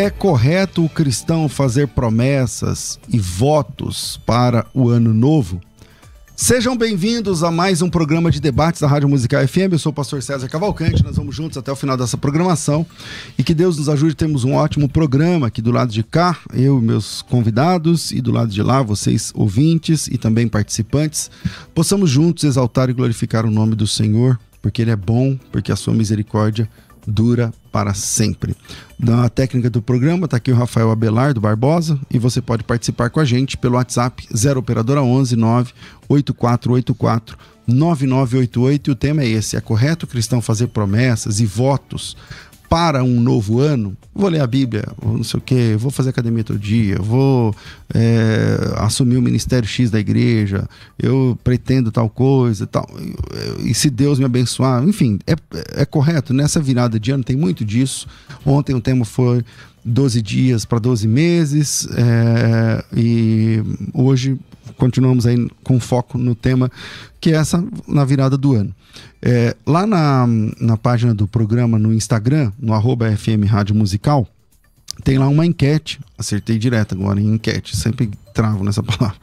É correto o cristão fazer promessas e votos para o ano novo? Sejam bem-vindos a mais um programa de debates da Rádio Musical FM. Eu sou o pastor César Cavalcante. Nós vamos juntos até o final dessa programação e que Deus nos ajude. Temos um ótimo programa aqui do lado de cá, eu e meus convidados, e do lado de lá, vocês ouvintes e também participantes, possamos juntos exaltar e glorificar o nome do Senhor, porque Ele é bom, porque a sua misericórdia dura para sempre. Na técnica do programa está aqui o Rafael Abelardo Barbosa e você pode participar com a gente pelo WhatsApp 0 operadora 11 98484 9988 e o tema é esse: é correto o cristão fazer promessas e votos para um novo ano, vou ler a Bíblia, não sei o que, vou fazer academia todo dia, vou é, assumir o ministério X da igreja, eu pretendo tal coisa tal. E se Deus me abençoar, enfim, é, é correto. Nessa virada de ano tem muito disso. Ontem o tema foi 12 dias para 12 meses, é, e hoje continuamos aí com foco no tema que é essa na virada do ano. É, lá na, na página do programa no Instagram, no arroba FM Rádio Musical, tem lá uma enquete, acertei direto agora em enquete, sempre travo nessa palavra,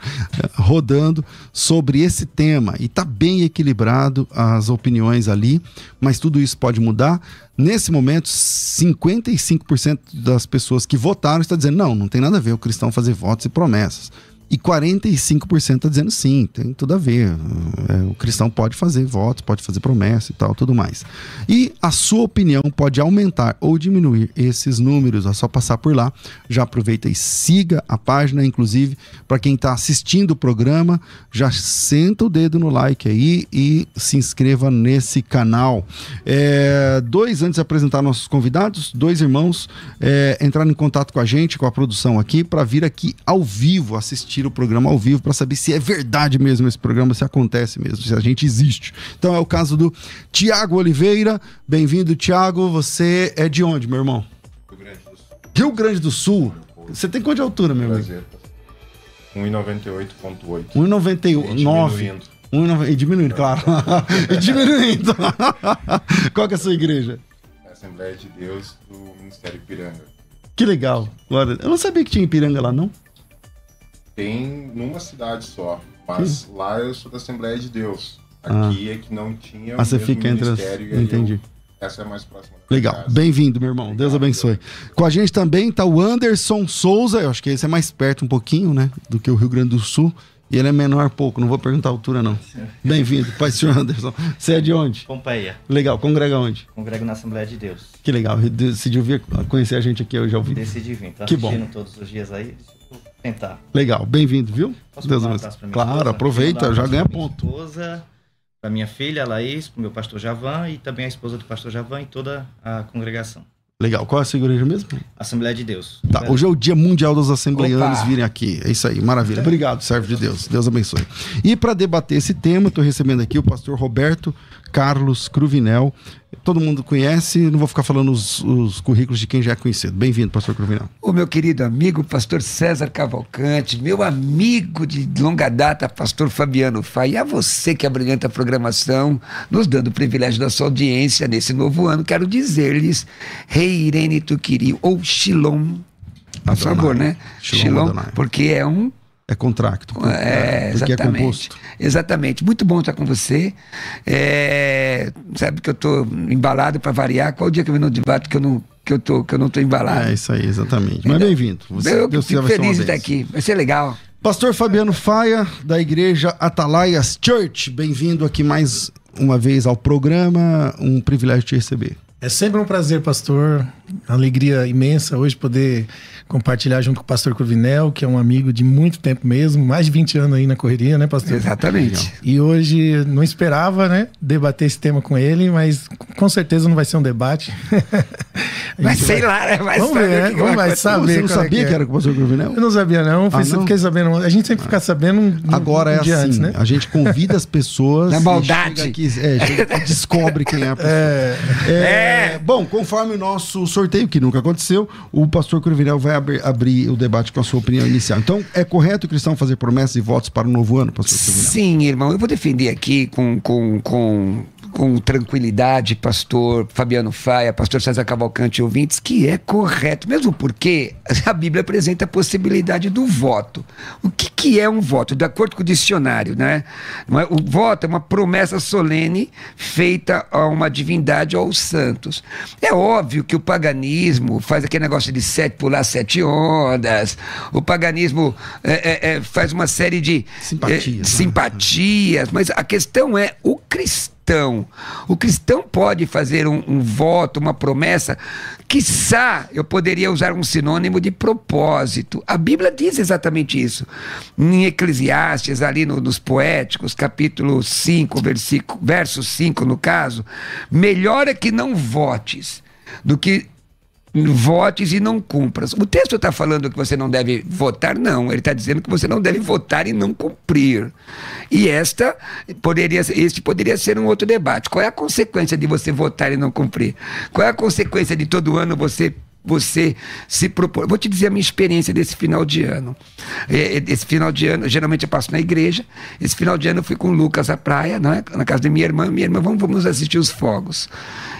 rodando sobre esse tema. E tá bem equilibrado as opiniões ali, mas tudo isso pode mudar. Nesse momento, 55% das pessoas que votaram está dizendo: não, não tem nada a ver o cristão fazer votos e promessas. E 45% está dizendo sim, tem tudo a ver. É, o cristão pode fazer votos, pode fazer promessa e tal, tudo mais. E a sua opinião pode aumentar ou diminuir esses números. É só passar por lá. Já aproveita e siga a página, inclusive, para quem está assistindo o programa, já senta o dedo no like aí e se inscreva nesse canal. É, dois, antes de apresentar nossos convidados, dois irmãos é, entraram em contato com a gente, com a produção aqui, para vir aqui ao vivo assistir assistir o programa ao vivo para saber se é verdade mesmo esse programa, se acontece mesmo, se a gente existe. Então é o caso do Tiago Oliveira. Bem-vindo, Tiago. Você é de onde, meu irmão? Rio Grande do Sul. Rio Grande do Sul? Você tem quanto de altura, meu amigo? 1,98,8. 1,99. E diminuindo, claro. e diminuindo. Qual que é a sua igreja? Assembleia de Deus do Ministério Ipiranga. Que legal. Glória. Eu não sabia que tinha Ipiranga lá, não. Tem numa cidade só, mas hum. lá eu sou da Assembleia de Deus. Aqui ah. é que não tinha ah, você fica entre as... Entendi. Eu... Essa é a mais próxima. Legal. Bem-vindo, meu irmão. Obrigado, Deus abençoe. Deus. Com a gente também tá o Anderson Souza. Eu acho que esse é mais perto um pouquinho, né? Do que o Rio Grande do Sul. E ele é menor pouco, não vou perguntar a altura, não. Bem-vindo, Pai Senhor Anderson. Você é de onde? Pompeia. Legal, congrega onde? Congrego na Assembleia de Deus. Que legal, decidiu vir conhecer a gente aqui, eu já ouvi. Decidi vir, tá que bom. todos os dias aí, tentar. Legal, bem-vindo, viu? Posso Deus um Claro, esposa? aproveita, já ganha ponto. Esposa, para minha filha Laís, para o meu pastor Javan e também a esposa do pastor Javan e toda a congregação. Legal. Qual é a sua igreja mesmo? Assembleia de Deus. Tá, hoje é o Dia Mundial dos Assembleianos Opa. virem aqui. É isso aí, maravilha. Obrigado, servo de Deus. Deus abençoe. E para debater esse tema, estou recebendo aqui o pastor Roberto Carlos Cruvinel. Todo mundo conhece, não vou ficar falando os, os currículos de quem já é conhecido. Bem-vindo, pastor Cruvinel. O meu querido amigo, pastor César Cavalcante, meu amigo de longa data, pastor Fabiano Fai, e a você que abrilhanta a programação, nos dando o privilégio da sua audiência nesse novo ano, quero dizer-lhes, Rei Irene Tuquiri, ou Shilom, por favor, né? Shilom, Shilom porque é um É contracto. É, porque é exatamente. composto. Exatamente. Muito bom estar com você. É, sabe que eu tô embalado para variar. Qual o dia que eu vim no debate que eu não que eu tô que eu não tô embalado? É isso aí, exatamente. Mas bem-vindo. Você- eu Deus fico feliz de estar aqui. Vai ser legal. Pastor Fabiano Faia, da igreja Atalaias Church, bem-vindo aqui mais uma vez ao programa. Um privilégio te receber. É sempre um prazer, pastor. Alegria imensa hoje poder compartilhar junto com o pastor Cruvinel, que é um amigo de muito tempo mesmo, mais de 20 anos aí na correria, né, pastor? Exatamente. E hoje não esperava, né, debater esse tema com ele, mas com certeza não vai ser um debate. Mas sei vai- lá, né? Vai Vamos saber ver, né? Vamos vai saber. Você não é sabia que é. que era com o pastor Cruvinel? Eu não sabia, não. Ah, não? Fiquei sabendo. A gente sempre fica sabendo um, Agora é um dia assim, antes, né? a gente convida as pessoas. Na maldade. aqui, é, descobre quem é a pessoa. É, É, Bom, conforme o nosso sorteio, que nunca aconteceu, o pastor Cruvinel vai abrir, abrir o debate com a sua opinião inicial. Então, é correto o cristão fazer promessas e votos para o novo ano, pastor Cruvinel? Sim, irmão, eu vou defender aqui com, com, com, com tranquilidade, pastor Fabiano Faia, pastor César Cavalcante e ouvintes, que é correto, mesmo porque a Bíblia apresenta a possibilidade do voto. O que, que é um voto? De acordo com o dicionário, né? É? O voto é uma promessa solene feita a uma divindade ou aos santos. É óbvio que o paganismo faz aquele negócio de sete, pular sete ondas, o paganismo é, é, é, faz uma série de Simpatias, é, né? simpatias, mas a questão é o cristão. O cristão pode fazer um, um voto, uma promessa, quiçá eu poderia usar um sinônimo de propósito. A Bíblia diz exatamente isso. Em Eclesiastes, ali no- nos Poéticos, capítulo 5, versículo, verso 5, no caso, melhor é que não votes do que votes e não cumpras. O texto está falando que você não deve votar, não. Ele está dizendo que você não deve votar e não cumprir. E esta poderia, este poderia ser um outro debate. Qual é a consequência de você votar e não cumprir? Qual é a consequência de todo ano você você se propor. Vou te dizer a minha experiência desse final de ano. É, é, Esse final de ano, geralmente eu passo na igreja. Esse final de ano eu fui com o Lucas à praia, né? na casa da minha irmã. Minha irmã, vamos, vamos assistir os fogos.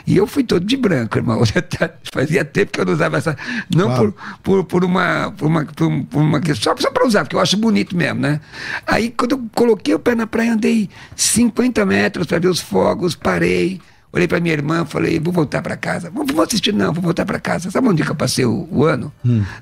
E eu fui todo de branco, irmão. Fazia tempo que eu não usava essa. Não Claro. por, por, por uma. Por uma, por um- por uma questão, só, só para usar, porque eu acho bonito mesmo, né? Aí quando eu coloquei o pé na praia, andei 50 metros para ver os fogos, parei. Olhei para minha irmã, falei, vou voltar para casa. Não vou assistir, não, vou voltar para casa. Sabe onde que eu passei o, o ano?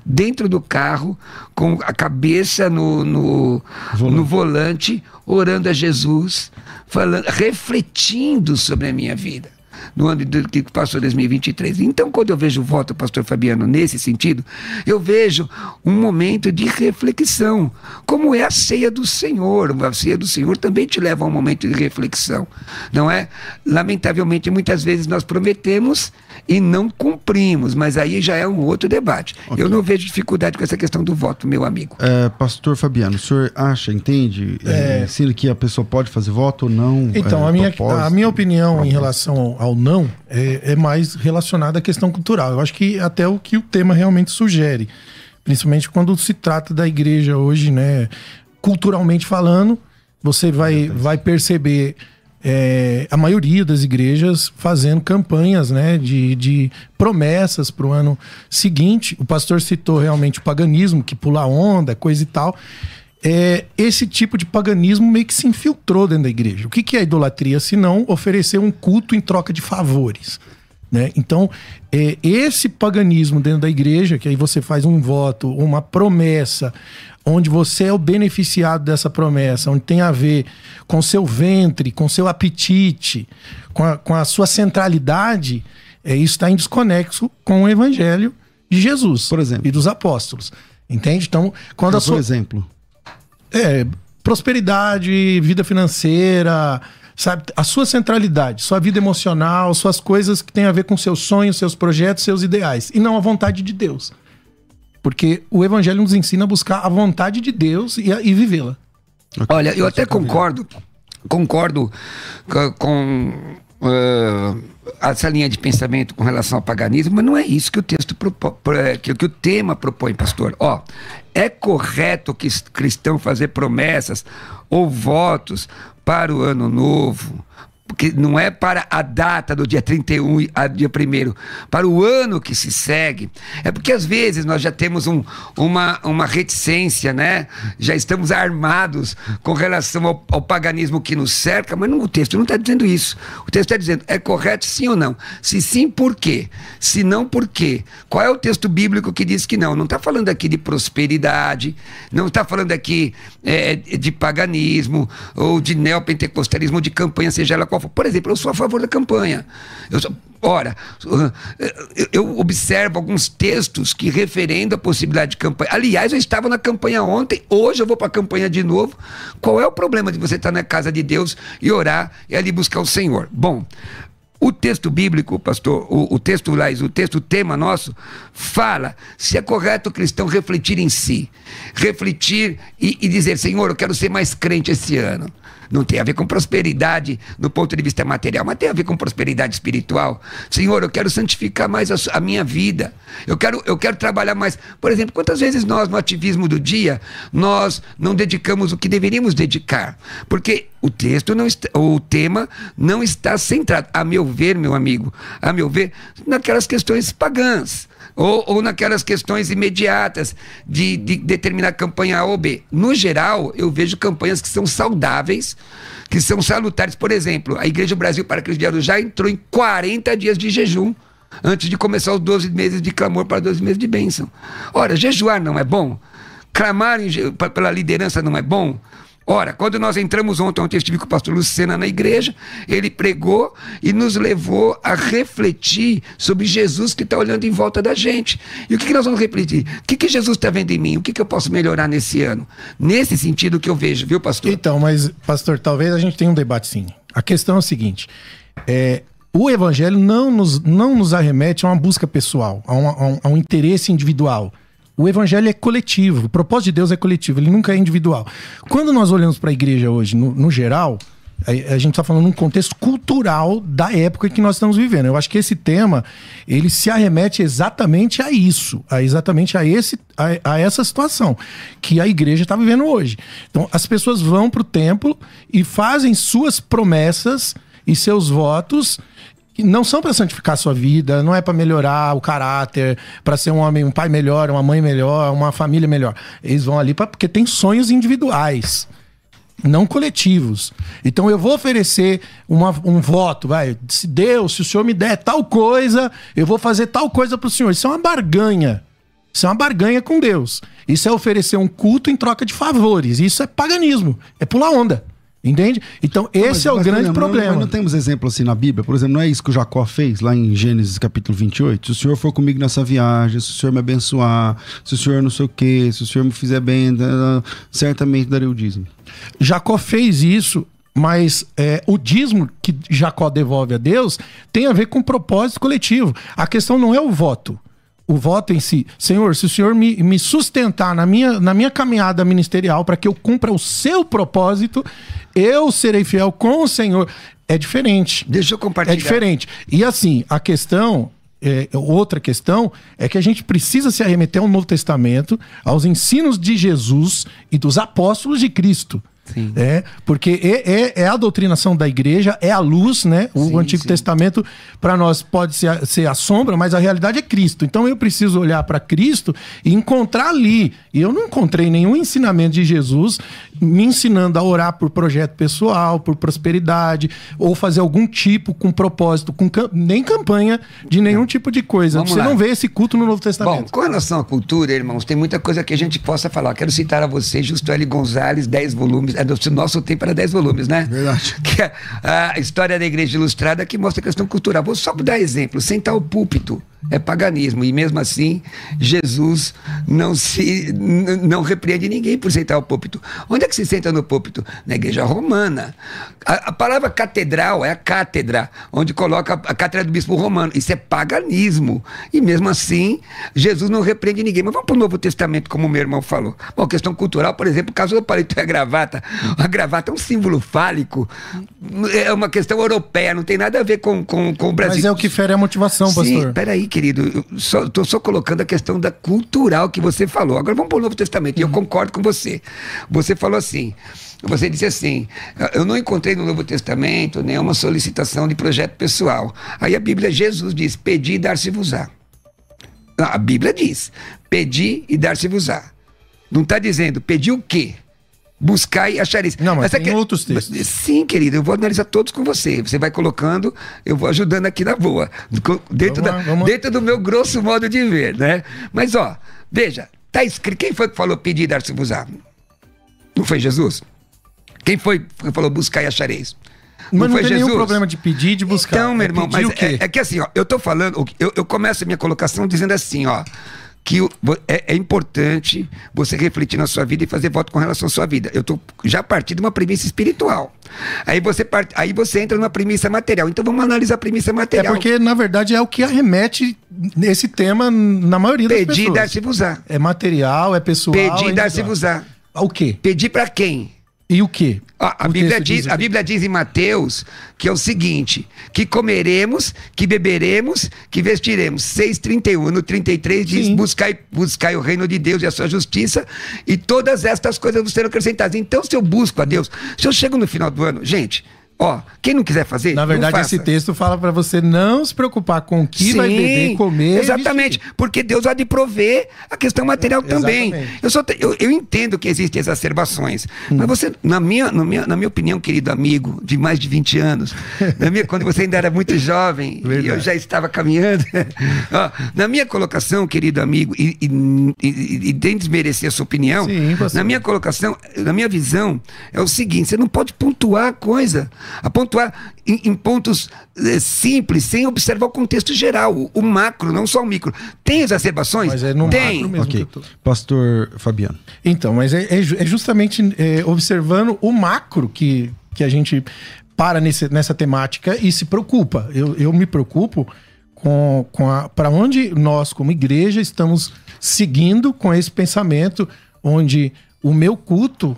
Dentro do carro, com a cabeça no, no, no volante, orando a Jesus, falando, refletindo sobre a minha vida no ano de- que passou 2023. Então, quando eu vejo o voto do pastor Fabiano nesse sentido, eu vejo um momento de reflexão, como é a ceia do Senhor. A ceia do Senhor também te leva a um momento de reflexão, não é? Lamentavelmente, muitas vezes nós prometemos e não cumprimos, mas aí já é um outro debate. Eu não vejo dificuldade com essa questão do voto, meu amigo. É, pastor Fabiano, o senhor acha, entende, é, se que a pessoa pode fazer voto ou não? Então, é, a, minha, propósito? a minha opinião em relação ao, ao não é, é mais relacionada à questão cultural. Eu acho que até o que o tema realmente sugere. Principalmente quando se trata da igreja hoje, né? Culturalmente falando, você vai, vai perceber é, a maioria das igrejas fazendo campanhas né, de, de promessas para o ano seguinte. O pastor citou realmente o paganismo, que pula onda, coisa e tal é, esse tipo de paganismo meio que se infiltrou dentro da igreja. O que, que é idolatria se não oferecer um culto em troca de favores? Né? Então, é, esse paganismo dentro da igreja, que aí você faz um voto, uma promessa, onde você é o beneficiado dessa promessa, onde tem a ver com seu ventre, com seu apetite, com a, com a sua centralidade, é, isso está em desconexo com o evangelho de Jesus Por exemplo. e dos apóstolos. Entende? Então, quando a Por sua, exemplo, é, prosperidade, vida financeira, sabe? A sua centralidade, sua vida emocional, suas coisas que têm a ver com seus sonhos, seus projetos, seus ideais, e não a vontade de Deus. Porque o Evangelho nos ensina a buscar a vontade de Deus e, a- e vivê-la. Olha, eu até concordo, concordo co- com, ah, essa linha de pensamento com relação ao paganismo, mas não é isso que o texto pro- que, que o tema propõe, pastor. Ó, é correto que cristão fazer promessas ou votos para o ano novo, porque não é para a data do dia 31 a dia 1 para o ano que se segue, é porque às vezes nós já temos um, uma, uma reticência, né? Já estamos armados com relação ao, ao paganismo que nos cerca, mas não, o texto não está dizendo isso. O texto está dizendo, é correto sim ou não? Se sim, por quê? Se não, por quê? Qual é o texto bíblico que diz que não? Não está falando aqui de prosperidade, não está falando aqui é, de paganismo, ou de neopentecostalismo, ou de campanha, seja ela qual por exemplo, eu sou a favor da campanha. Eu sou, ora, eu observo alguns textos que referendam a possibilidade de campanha. Aliás, eu estava na campanha ontem, hoje eu vou para a campanha de novo. Qual é o problema de você estar na casa de Deus e orar e ali buscar o Senhor? Bom, o texto bíblico, pastor, o, o texto lá, o texto o tema nosso, fala se é correto o cristão refletir em si, refletir e, e dizer, Senhor, eu quero ser mais crente esse ano. Não tem a ver com prosperidade no ponto de vista material, mas tem a ver com prosperidade espiritual. Senhor, eu quero santificar mais a, a, minha vida. Eu quero, eu quero trabalhar mais. Por exemplo, quantas vezes nós, no ativismo do dia, nós não dedicamos o que deveríamos dedicar? Porque o texto não está, o tema não está centrado, a meu ver, meu amigo, a meu ver, naquelas questões pagãs ou, ou naquelas questões imediatas de, de determinar campanha A ou B. No geral, eu vejo campanhas que são saudáveis, que são salutares. Por exemplo, a Igreja Brasil para Cristo já entrou em 40 dias de jejum antes de começar os 12 meses de clamor para 12 meses de bênção. Ora, jejuar não é bom? Clamar pela liderança não é bom? Ora, quando nós entramos ontem, ontem eu estive com o pastor Lucena na igreja, ele pregou e nos levou a refletir sobre Jesus que está olhando em volta da gente. E o que, que nós vamos refletir? O que, que Jesus está vendo em mim? O que, que eu posso melhorar nesse ano? Nesse sentido que eu vejo, viu, pastor? Então, mas, pastor, talvez a gente tenha um debate sim. A questão é o seguinte: é, o evangelho não nos, não nos arremete a uma busca pessoal, a, uma, a, um, a um interesse individual. O evangelho é coletivo, o propósito de Deus é coletivo, ele nunca é individual. Quando nós olhamos para a igreja hoje, no, no geral, a, gente está falando num contexto cultural da época que nós estamos vivendo. Eu acho que esse tema ele se arremete exatamente a isso, a exatamente a, esse, a, a essa situação que a igreja está vivendo hoje. Então, as pessoas vão para o templo e fazem suas promessas e seus votos não são para santificar a sua vida, não é para melhorar o caráter, para ser um homem, um pai melhor, uma mãe melhor, uma família melhor. Eles vão ali pra, porque tem sonhos individuais, não coletivos. Então eu vou oferecer uma, um voto, vai, se Deus, se o Senhor me der tal coisa, eu vou fazer tal coisa para o Senhor. Isso é uma barganha. Isso é uma barganha com Deus. Isso é oferecer um culto em troca de favores. Isso é paganismo. É pular onda. Entende? Então, esse é o grande problema. Mas não temos exemplo assim na Bíblia? Por exemplo, não é isso que o Jacó fez lá em Gênesis capítulo 28? Se o Senhor for comigo nessa viagem, se o Senhor me abençoar, se o Senhor não sei o quê, se o Senhor me fizer bem, certamente darei o dízimo. Jacó fez isso mas é, o dízimo que Jacó devolve a Deus tem a ver com propósito coletivo. A questão não é o voto o voto em si. Senhor, se o Senhor me, me sustentar na minha, na minha caminhada ministerial para que eu cumpra o seu propósito, eu serei fiel com o Senhor. É diferente. Deixa eu compartilhar. É diferente. E assim, a questão é, outra questão é que a gente precisa se arremeter ao Novo Testamento, aos ensinos de Jesus e dos apóstolos de Cristo. Sim. É, porque é, é, é, a doutrinação da igreja, é a luz, né? O sim, Antigo sim. Testamento, para nós, pode ser, ser a sombra, mas a realidade é Cristo. Então eu preciso olhar para Cristo e encontrar ali. E eu não encontrei nenhum ensinamento de Jesus me ensinando a orar por projeto pessoal, por prosperidade, ou fazer algum tipo com propósito, com nem campanha de nenhum tipo de coisa. Vamos Você lá. não vê esse culto no Novo Testamento. Bom, com relação à cultura, irmãos, tem muita coisa que a gente possa falar. Quero citar a você, Justo L. Gonzalez, 10 volumes do nosso tempo era 10 volumes, né? Verdade. Que é a história da igreja ilustrada que mostra a questão cultural. Vou só dar exemplo, sentar o púlpito é paganismo. E mesmo assim, Jesus não se não repreende ninguém por sentar o púlpito. Onde é que se senta no púlpito? Na igreja romana. A, a palavra catedral é a cátedra, onde coloca a, a cátedra do bispo romano. Isso é paganismo. E mesmo assim, Jesus não repreende ninguém. Mas vamos para o Novo Testamento, como o meu irmão falou. Bom, questão cultural, por exemplo, o caso do paletó e a gravata. A gravata é um símbolo fálico. É uma questão europeia, não tem nada a ver com, com, com o Brasil. Mas é o que fere a motivação, Sim, pastor. Peraí, querido, estou só, só, colocando a questão da cultural que você falou. Agora vamos para o Novo Testamento, e eu uhum. concordo com você. Você falou assim: você disse assim: eu não encontrei no Novo Testamento nenhuma solicitação de projeto pessoal. Aí a Bíblia, Jesus diz: pedi e dar-se-vos-á. A Bíblia diz: pedi e dar-se-vos-á. Não está dizendo pedi o quê? Buscar e achareis. Não, mas Essa tem outros textos. Sim, querido, eu vou analisar todos com você. Você vai colocando, eu vou ajudando aqui na boa. Dentro, lá, da- dentro do meu grosso modo de ver, né? Mas, ó, veja, tá escrito. Quem foi que falou pedir e dar-se-vos-á? Não foi Jesus? Quem foi que falou buscar e achareis? Mas não, tem nenhum problema de pedir e de buscar. Então, meu É irmão, mas o quê? é, é que assim, ó, eu tô falando, eu, eu começo a minha colocação dizendo assim, ó, que é, é importante você refletir na sua vida e fazer voto com relação à sua vida. Eu tô já partindo de uma premissa espiritual. Aí você, part, aí você entra numa premissa material. Então vamos analisar a premissa É material. porque, na verdade, é o que arremete nesse tema na maioria das Pedir e pessoas. dar-se-vos-á. É material, é pessoal. Pedir e é dar-se-vos-á. O quê? Pedir para quem? E o quê? Ó, a, Bíblia texto diz, a. Bíblia diz em Mateus que é o seguinte: que comeremos, que beberemos, que vestiremos. 6,31. No 33 diz: Sim. buscai, buscai o reino de Deus e a sua justiça, e todas estas coisas vos serão acrescentadas. Então, se eu busco a Deus, se eu chego no final do ano, gente, ó, quem não quiser fazer. Na verdade, esse texto fala pra você não se preocupar com o que vai Sim, beber, comer. Exatamente, porque Deus há de prover a questão material também. Exatamente. Eu, só eu, eu entendo que existem exacerbações, mas você, na minha, na, minha, na minha opinião, querido amigo, de mais de 20 anos, na minha, quando você ainda era muito jovem e eu já estava caminhando, ó, na minha colocação, querido amigo, e, e, e, e desmerecer a sua opinião, Sim, na minha colocação, na minha visão, é o seguinte: você não pode pontuar a coisa, a pontuar em, em pontos eh, simples, sem observar o contexto geral, o, o macro, não só o micro. Tem exacerbações? Mas é no Tem. macro mesmo. que Ok. eu tô- Pastor Fabiano. Então, mas é, é é justamente é, observando o macro que, que a gente para nesse, nessa temática e se preocupa. Eu, eu me preocupo com, com a para onde nós, como igreja, estamos seguindo com esse pensamento, onde o meu culto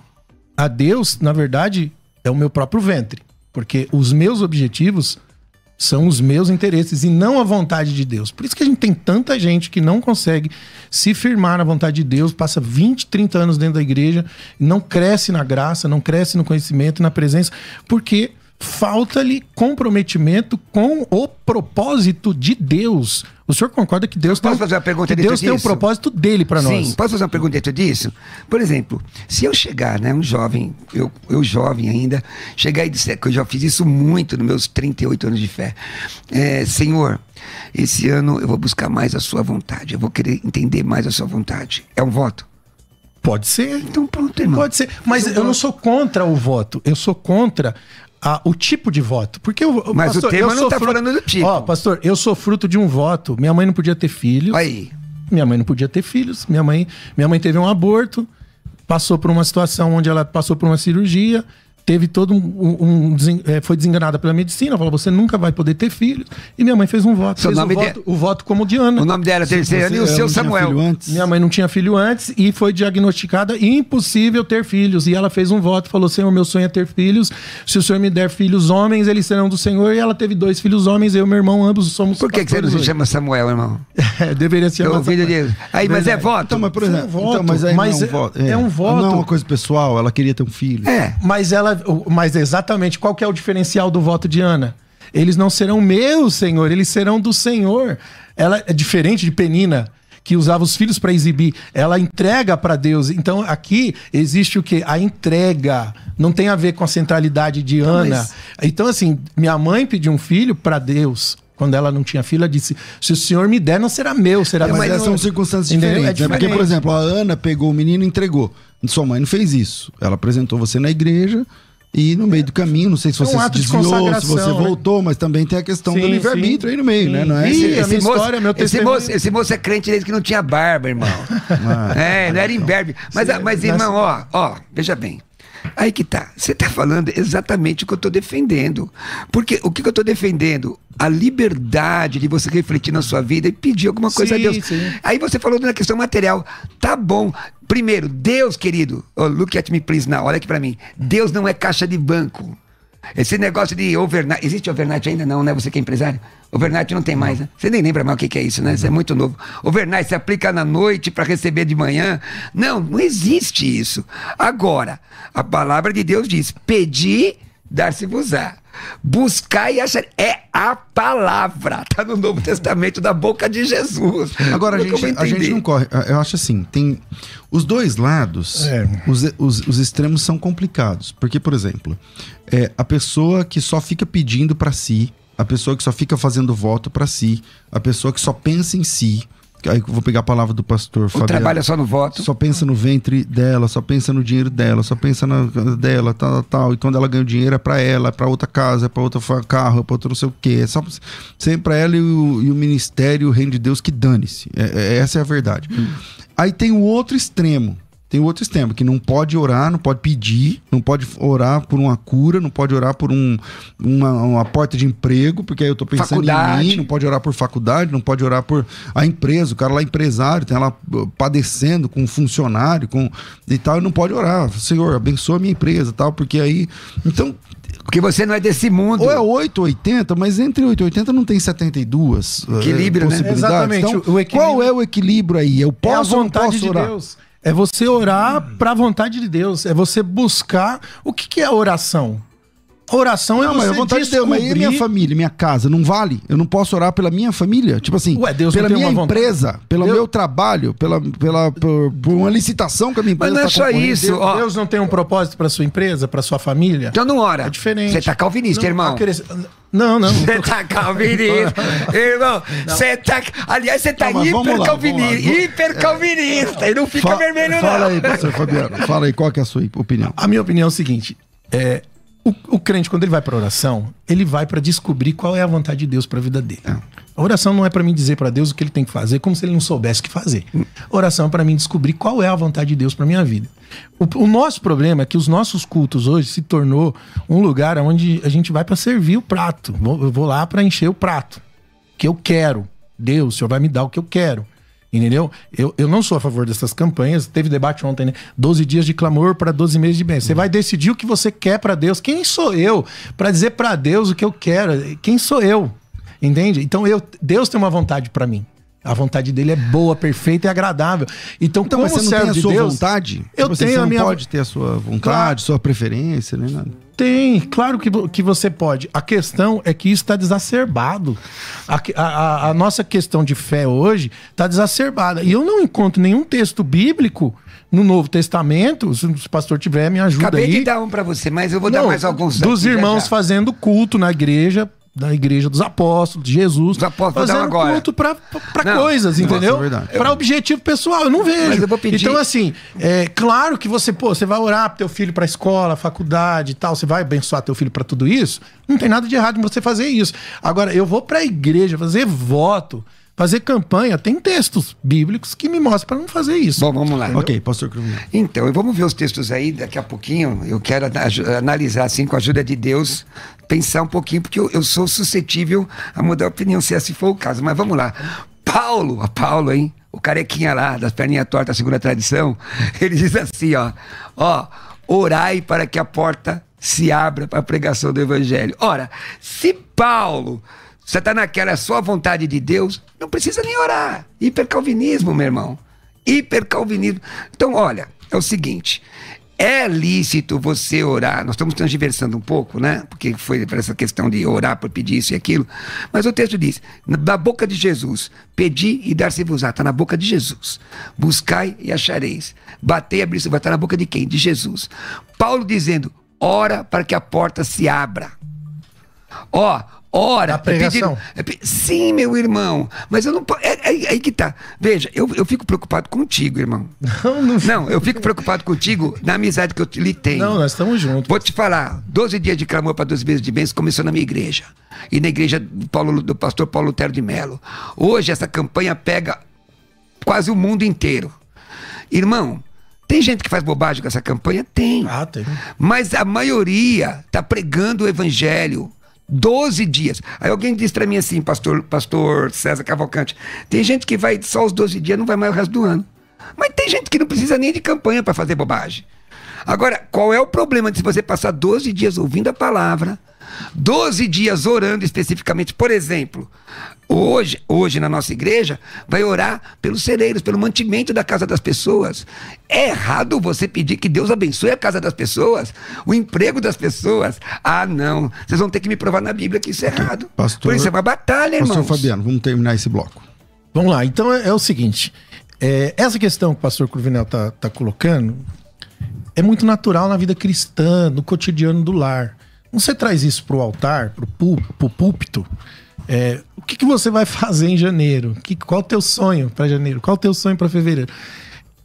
a Deus, na verdade, é o meu próprio ventre. Porque os meus objetivos são os meus interesses e não a vontade de Deus. Por isso que a gente tem tanta gente que não consegue se firmar na vontade de Deus, passa 20, 30 anos dentro da igreja, não cresce na graça, não cresce no conhecimento, na presença, porque falta-lhe comprometimento com o propósito de Deus. O senhor concorda que Deus tem, fazer uma pergunta que Deus tem um disso? propósito dele para Sim, nós? posso fazer uma pergunta dentro disso? Por exemplo, se eu chegar, né, um jovem, eu, eu jovem ainda, chegar e disser, que eu já fiz isso muito nos meus 38 anos de fé, é, Senhor, esse ano eu vou buscar mais a sua vontade, eu vou querer entender mais a sua vontade. É um voto? Pode ser. Então pronto, irmão. Pode ser, mas eu não sou contra o voto, eu sou contra a- o tipo de voto. Porque o Mas o tema não sou tá falando do tipo. Ó, pastor, eu sou fruto de um voto. Minha mãe não podia ter filhos. Aí, Minha mãe não podia ter filhos. Minha mãe, minha mãe teve um aborto, passou por uma situação onde ela passou por uma cirurgia, teve todo um, um- um eh, foi desenganada pela medicina, falou você nunca vai poder ter filhos. E minha mãe fez um voto, Seu fez nome o, voto de- o voto como Diana. o nome dela é terceira e o seu não tinha filho Samuel. antes? Minha mãe não tinha filho antes e foi diagnosticada impossível ter filhos. E ela fez um voto, falou: Senhor, meu sonho é ter filhos. Se o Senhor me der filhos homens, eles serão do Senhor. E ela teve dois filhos homens, eu e meu irmão, ambos somos. Por que, que você não se chama Samuel, irmão? É, deveria ser uma ouvi de... Aí, mas é voto? Então, mas por um exemplo, voto, então, mas aí mas não é é- um voto. é um voto. Não é uma coisa pessoal, ela queria ter um filho. É. Mas ela, mas exatamente qual que é o diferencial do voto de Ana? Eles não serão meus, Senhor, eles serão do Senhor. Ela é diferente de Penina, que usava os filhos para exibir. Ela entrega para Deus. Então aqui existe o que? A entrega. Não tem a ver com a centralidade de Ana. mas- Então assim, minha mãe pediu um filho para Deus. Quando ela não tinha filho, ela disse: Se o senhor me der, não será meu, será Mas, mas essas são circunstâncias Entendeu? diferentes. É né? Porque, por diferente. exemplo, a Ana pegou o menino e entregou. Sua mãe não fez isso. Ela apresentou você na igreja e no meio do caminho, não sei se É um você se ato de desviou, se você né? voltou, mas também tem a questão do Sim, livre-arbítrio sim. aí no meio, né? Sim. Não é? Ih, Esse- a minha história, meu esse, testemunho. moço, esse moço é crente desde que não tinha barba, irmão. é, não era imberbe. Mas, Sim, mas nessa- irmão, ó, ó, veja bem. Aí que tá. Você tá falando exatamente o que eu tô defendendo. Porque o que, que eu tô defendendo? A liberdade de você refletir na sua vida e pedir alguma coisa Sim, a Deus. sim. Aí você falou na questão material. Tá bom. Primeiro, Deus, querido. Oh, look at me, please now. Olha aqui pra mim. Deus não é caixa de banco. Esse negócio de overnight. Existe overnight ainda não, né? Você que é empresário? Overnight não tem mais, né? Você nem lembra mais o que, que é isso, né? Isso é muito novo. Overnight se aplica na noite para receber de manhã. Não, não existe isso. Agora, a palavra de Deus diz: pedi, dar-se-vos-á. Buscar e achar. É a palavra. Está no Novo Testamento da boca de Jesus. Agora, a gente, a gente não corre. Eu acho assim, tem. Os dois lados, É. os, os, os extremos são complicados. Porque, por exemplo, é, a pessoa que só fica pedindo pra si, a pessoa que só fica fazendo voto pra si, a pessoa que só pensa em si. Aí eu vou pegar a palavra do pastor Fabiano. trabalho é só no voto. Só pensa no ventre dela, só pensa no dinheiro dela, só pensa na dela, tal, tal, tal. E quando ela ganha o dinheiro é pra ela, é pra outra casa, é pra outro carro, é pra outro não sei o quê. É só sempre pra ela e o, e o ministério, o reino de Deus que dane-se. É- é- essa é a verdade. Aí tem o outro extremo. Tem o outro extremo, que não pode orar, não pode pedir, não pode orar por uma cura, não pode orar por um, uma, uma porta de emprego, porque aí eu tô pensando Faculdade. em mim, não pode orar por faculdade, não pode orar por a empresa, o cara lá é empresário, tem ela uh, padecendo com um funcionário, com e tal, e não pode orar. Senhor, abençoa a minha empresa, tal, porque aí, então, Porque você não é desse mundo. ou é 8 ou 80, mas entre 8 e 80 não tem 72 uh, Equilíbrio, né? possibilidades. Exatamente, Então, o equilíbrio- qual é o equilíbrio aí? Eu É a posso ou não vontade posso de orar? Deus. É você orar para a vontade de Deus. É você buscar. O que, que é oração? Oração é Não, você mas vontade de Deus, mas e descobrir... minha família, minha casa, não vale? Eu não posso orar pela minha família? Tipo assim, Ué, Deus pela minha empresa, pelo Deus- meu trabalho, pela, pela, por, por uma licitação que a minha Mas empresa não é tá só isso. Deus, ó. Deus não tem um propósito para sua empresa, para sua família? Então não ora. É diferente. Você tá calvinista, Não, irmão. Não, não. Você tá calvinista. irmão, você tá. Aliás, você tá Não, mas vamos lá, hiper calvinista. vamos lá. Hiper calvinista. E não fica Fa- vermelho, Fala não. aí, pastor Fabiano. Fala aí, qual que é a sua opinião? A minha opinião é o seguinte: é, o, o crente, quando ele vai para oração, ele vai para descobrir qual é a vontade de Deus para a vida dele. A oração não é para mim dizer para Deus o que ele tem que fazer, como se ele não soubesse o que fazer. A oração é para mim descobrir qual é a vontade de Deus para minha vida. O, o nosso problema é que os nossos cultos hoje se tornou um lugar onde a gente vai para servir o prato. Vou- eu vou lá para encher o prato que eu quero. Deus, o Senhor vai me dar o que eu quero. Entendeu? Eu, eu não sou a favor dessas campanhas. Teve debate ontem, né? 12 dias de clamor para 12 meses de bênção. Você vai decidir o que você quer para Deus. Quem sou eu para dizer para Deus o que eu quero? Quem sou eu? Entende? Então eu, Deus tem uma vontade para mim. A vontade dele é boa, perfeita e agradável. Então, Então, como mas você não tem a de sua Deus, vontade? Eu assim, tenho você a não minha pode ter a sua vontade, Claro. sua preferência, nem nada. Tem, claro que, que você pode. A questão é que isso está desacerbado. A, a- a- nossa questão de fé hoje está desacerbada. E eu não encontro nenhum texto bíblico no Novo Testamento. Se o pastor tiver, me ajuda Acabei aí. de dar um pra você, mas eu vou dar Não, mais alguns Dos aqui já, irmãos já. fazendo culto na igreja, da igreja dos apóstolos, de Jesus. Dos apóstolos, fazendo agora. culto para coisas, entendeu? é. Para objetivo pessoal, eu não vejo. Mas eu vou pedir- Então, assim, é claro que você, pô, você vai orar pro teu filho pra escola, faculdade e tal, você vai abençoar teu filho pra tudo isso. Não tem nada de errado em você fazer isso. Agora, eu vou pra igreja fazer voto, fazer campanha, tem textos bíblicos que me mostram pra não fazer isso. Bom, vamos lá. Ok, pastor Cruz. Então, vamos ver os textos aí daqui a pouquinho. Eu quero ana- analisar, assim, com a ajuda de Deus, pensar um pouquinho, porque eu, eu sou suscetível a mudar a opinião, se esse for o caso. Mas vamos lá. Paulo, a Paulo, hein? O carequinha lá, das perninhas tortas, segundo a tradição, ele diz assim, ó. Ó, orai para que a porta se abra para a pregação do evangelho. Ora, se Paulo você está naquela só vontade de Deus, não precisa nem orar. Hipercalvinismo, meu irmão. Hipercalvinismo. Então, olha, é o seguinte. É lícito você orar, nós estamos transversando um pouco, né? Porque foi para essa questão de orar por pedir isso e aquilo. Mas o texto diz: na boca de Jesus, pedi e dar-se-vos-á. Está na boca de Jesus. Buscai e achareis. Batei e abrir-se. Vai estar na boca de quem? De Jesus. Paulo dizendo: ora para que a porta se abra. Ó, ora. A pregação. é Sim, meu irmão. Mas eu não posso. É, é- aí que tá. Veja, eu, eu fico preocupado contigo, irmão. Não, não, Não, eu fico preocupado contigo na amizade que eu lhe tenho. não, nós estamos juntos. Vou te falar, 12 dias de clamor para 12 meses de bênçãos começou na minha igreja. E na igreja do, Paulo- do pastor Paulo Lutero de Mello. Hoje essa campanha pega quase o mundo inteiro. Irmão, tem gente que faz bobagem com essa campanha? Tem. Ah, tem. Mas a maioria está pregando o evangelho. 12 dias. Aí alguém disse para mim assim, pastor, pastor César Cavalcante, tem gente que vai só os 12 dias, não vai mais o resto do ano. Mas tem gente que não precisa nem de campanha para fazer bobagem. Agora, qual é o problema de você passar 12 dias ouvindo a palavra, 12 dias orando especificamente? Por exemplo, hoje, hoje na nossa igreja, vai orar pelos celeiros, pelo mantimento da casa das pessoas. É errado você pedir que Deus abençoe a casa das pessoas, o emprego das pessoas. Ah, não. Vocês vão ter que me provar na Bíblia que isso é errado. Pastor- Por isso é uma batalha, irmãos. Pastor Fabiano, vamos terminar esse bloco. Vamos lá, então é, é o seguinte: é, essa questão que o pastor Cruvinel tá, tá colocando é muito natural na vida cristã, no cotidiano do lar. Você traz isso pro altar, pro, pú- pro púlpito. é, o que, que você vai fazer em janeiro? Que, qual o teu sonho para janeiro? Qual o teu sonho para fevereiro?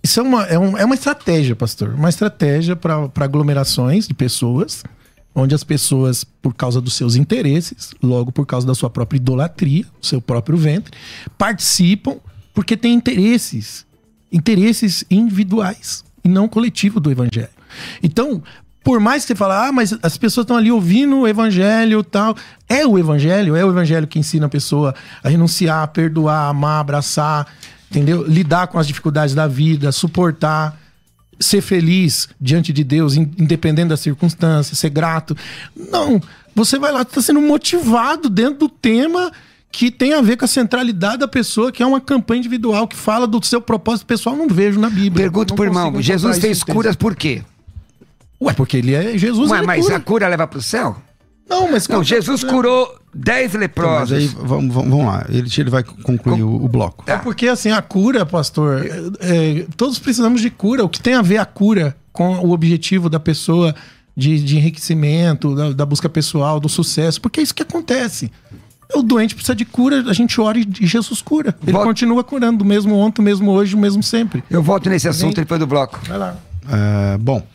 Isso é uma, é, um- é uma estratégia, pastor. Uma estratégia para aglomerações de pessoas, onde as pessoas, por causa dos seus interesses, logo por causa da sua própria idolatria, do seu próprio ventre, participam porque têm interesses, interesses individuais e não coletivo do evangelho. Então, por mais que você fale, ah, mas as pessoas estão ali ouvindo o evangelho e tal. É o evangelho, é o evangelho que ensina a pessoa a renunciar, a perdoar, amar, abraçar, entendeu? Lidar com as dificuldades da vida, suportar ser feliz diante de Deus, in- independente das circunstâncias, ser grato. Não, você vai lá, está sendo motivado dentro do tema que tem a ver com a centralidade da pessoa, que é uma campanha individual que fala do seu propósito pessoal. Não vejo na Bíblia. Pergunto pro consigo irmão, Jesus fez curas por quê? Ué, porque ele é Jesus. Ué, ele mas cura. a cura leva pro céu? Não, mas Não, Jesus curou 10 Então, mas leprosos. aí, vamos, vamos, vamos lá. Ele, ele vai concluir o, o bloco. É porque assim, a cura, pastor, é, é, todos precisamos de cura. O que tem a ver a cura com o objetivo da pessoa de, de enriquecimento, da, da busca pessoal, do sucesso? Porque é isso que acontece. O doente precisa de cura, a gente ora e Jesus cura. Ele continua curando, do mesmo ontem, o mesmo hoje, o mesmo sempre. Eu volto nesse assunto depois do bloco. Vai lá. É, bom,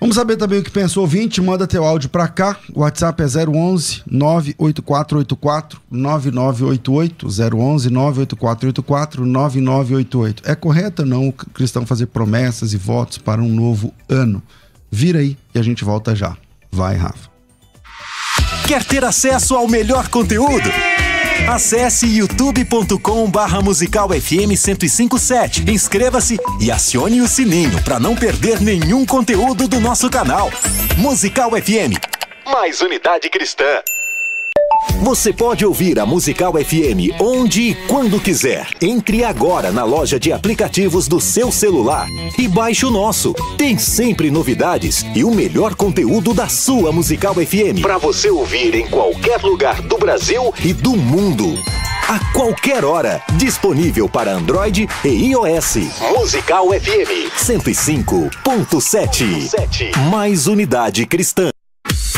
vamos saber também o que pensou o ouvinte. Manda teu áudio pra cá. O WhatsApp é 011 98484 9988. 011 98484 9988. É correto ou não o cristão fazer promessas e votos para um novo ano? Vira aí e a gente volta já. Vai, Rafa. Quer ter acesso ao melhor conteúdo? Acesse youtube.com barra musical FM 1057. Inscreva-se e acione o sininho para não perder nenhum conteúdo do nosso canal. Musical FM. Mais unidade cristã. Você pode ouvir a Musical FM onde e quando quiser. Entre agora na loja de aplicativos do seu celular e baixe o nosso. Tem sempre novidades e o melhor conteúdo da sua Musical FM para você ouvir em qualquer lugar do Brasil e do mundo. A qualquer hora, disponível para Android e iOS. Musical FM 105.7. Mais unidade cristã.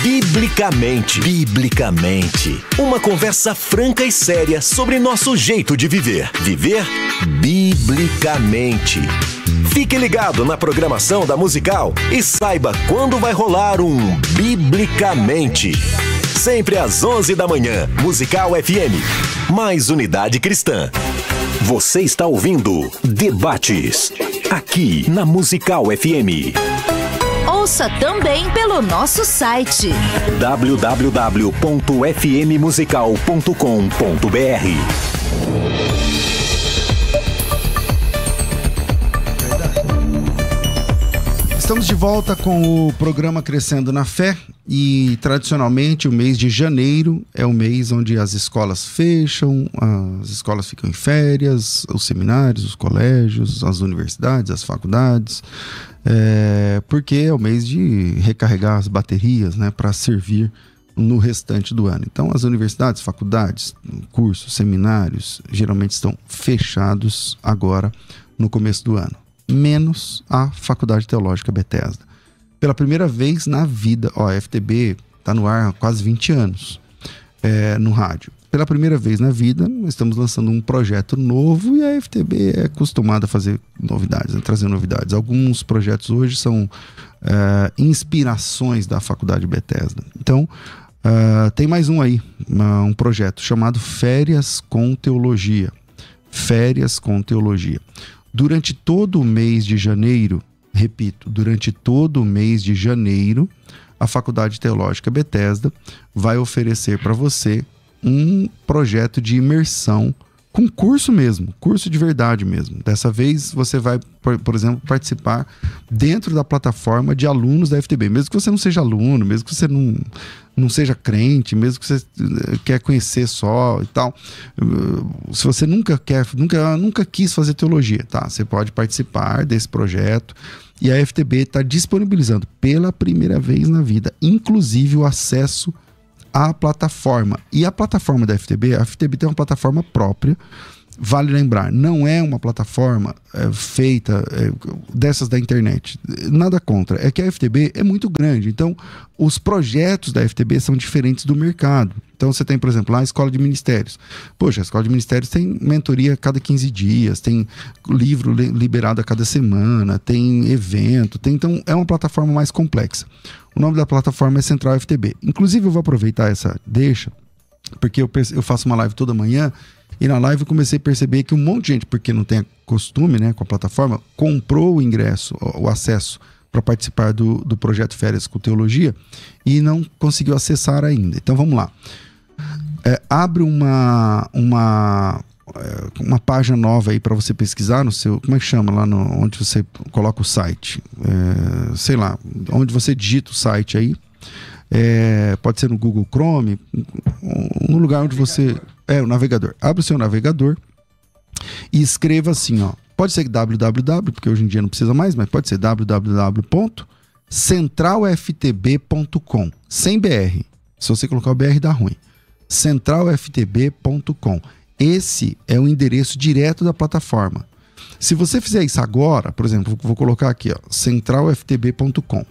Biblicamente. Biblicamente. Uma conversa franca e séria sobre nosso jeito de viver. Viver biblicamente. Fique ligado na programação da musical e saiba quando vai rolar um Biblicamente. Sempre às 11 da manhã, Musical FM. Mais unidade cristã. Você está ouvindo Debates. Aqui na Musical FM. Ouça também pelo nosso site. www.fmmusical.com.br Estamos de volta com o programa Crescendo na Fé e tradicionalmente o mês de janeiro é o mês onde as escolas fecham, as escolas ficam em férias, os seminários, os colégios, as universidades, as faculdades, é, porque é o mês de recarregar as baterias né, para servir no restante do ano. Então, as universidades, faculdades, cursos, seminários, geralmente estão fechados agora no começo do ano, menos a Faculdade Teológica Bethesda. Pela primeira vez na vida, ó, a FTB está no ar há quase 20 anos é, no rádio. Pela primeira vez na vida, estamos lançando um projeto novo e a FTB é acostumada a fazer novidades, a trazer novidades. Alguns projetos hoje são é, inspirações da Faculdade Bethesda. Então, Uh, tem mais um aí, um projeto chamado Férias com Teologia. Férias com Teologia. Durante todo o mês de janeiro, repito, durante todo o mês de janeiro, a Faculdade Teológica Bethesda vai oferecer para você um projeto de imersão com curso mesmo, curso de verdade mesmo. Dessa vez você vai, por, por, exemplo, participar dentro da plataforma de alunos da FTB, mesmo que você não seja aluno, mesmo que você não, não seja crente, mesmo que você eh, quer conhecer só e tal. Eh, se você nunca quer, nunca, nunca quis fazer teologia, tá? Você pode participar desse projeto. E a FTB está disponibilizando pela primeira vez na vida, inclusive o acesso à plataforma. E a plataforma da FTB, a FTB tem uma plataforma própria. Vale lembrar, não é uma plataforma é, feita é, dessas da internet. Nada contra. É que a FTB é muito grande. Então, os projetos da FTB são diferentes do mercado. Então, você tem, por exemplo, lá a Escola de Ministérios. Poxa, a Escola de Ministérios tem mentoria a cada 15 dias, tem livro liberado a cada semana, tem evento, tem, então é uma plataforma mais complexa. O nome da plataforma é Central FTB. Inclusive, eu vou aproveitar essa deixa, porque eu, faço uma live toda manhã e na live eu comecei a perceber que um monte de gente, porque não tem costume né, com a plataforma, comprou o ingresso, o acesso para participar do, do projeto Férias com Teologia e não conseguiu acessar ainda. Então vamos lá. É, abre uma, uma, uma página nova aí para você pesquisar no seu. Como é que chama lá no, onde você coloca o site? É, sei lá, onde você digita o site aí. É, pode ser no Google Chrome, no lugar onde você. É, o navegador. Abre o seu navegador e escreva assim, ó. Pode ser www, porque hoje em dia não precisa mais, mas pode ser www.centralftb.com, sem BR. Se você colocar o BR dá ruim. centralftb.com. Esse é o endereço direto da plataforma. Se você fizer isso agora, por exemplo, vou colocar aqui, ó, centralftb.com.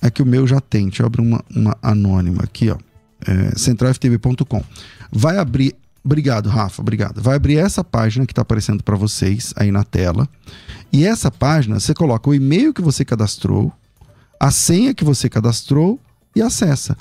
É que o meu já tem, deixa eu abrir uma, uma anônima aqui, ó. É, centralftb.com. Vai abrir. Obrigado, Rafa, obrigado. Vai abrir essa página que está aparecendo para vocês aí na tela. E essa página, você coloca o e-mail que você cadastrou, a senha que você cadastrou e acessa.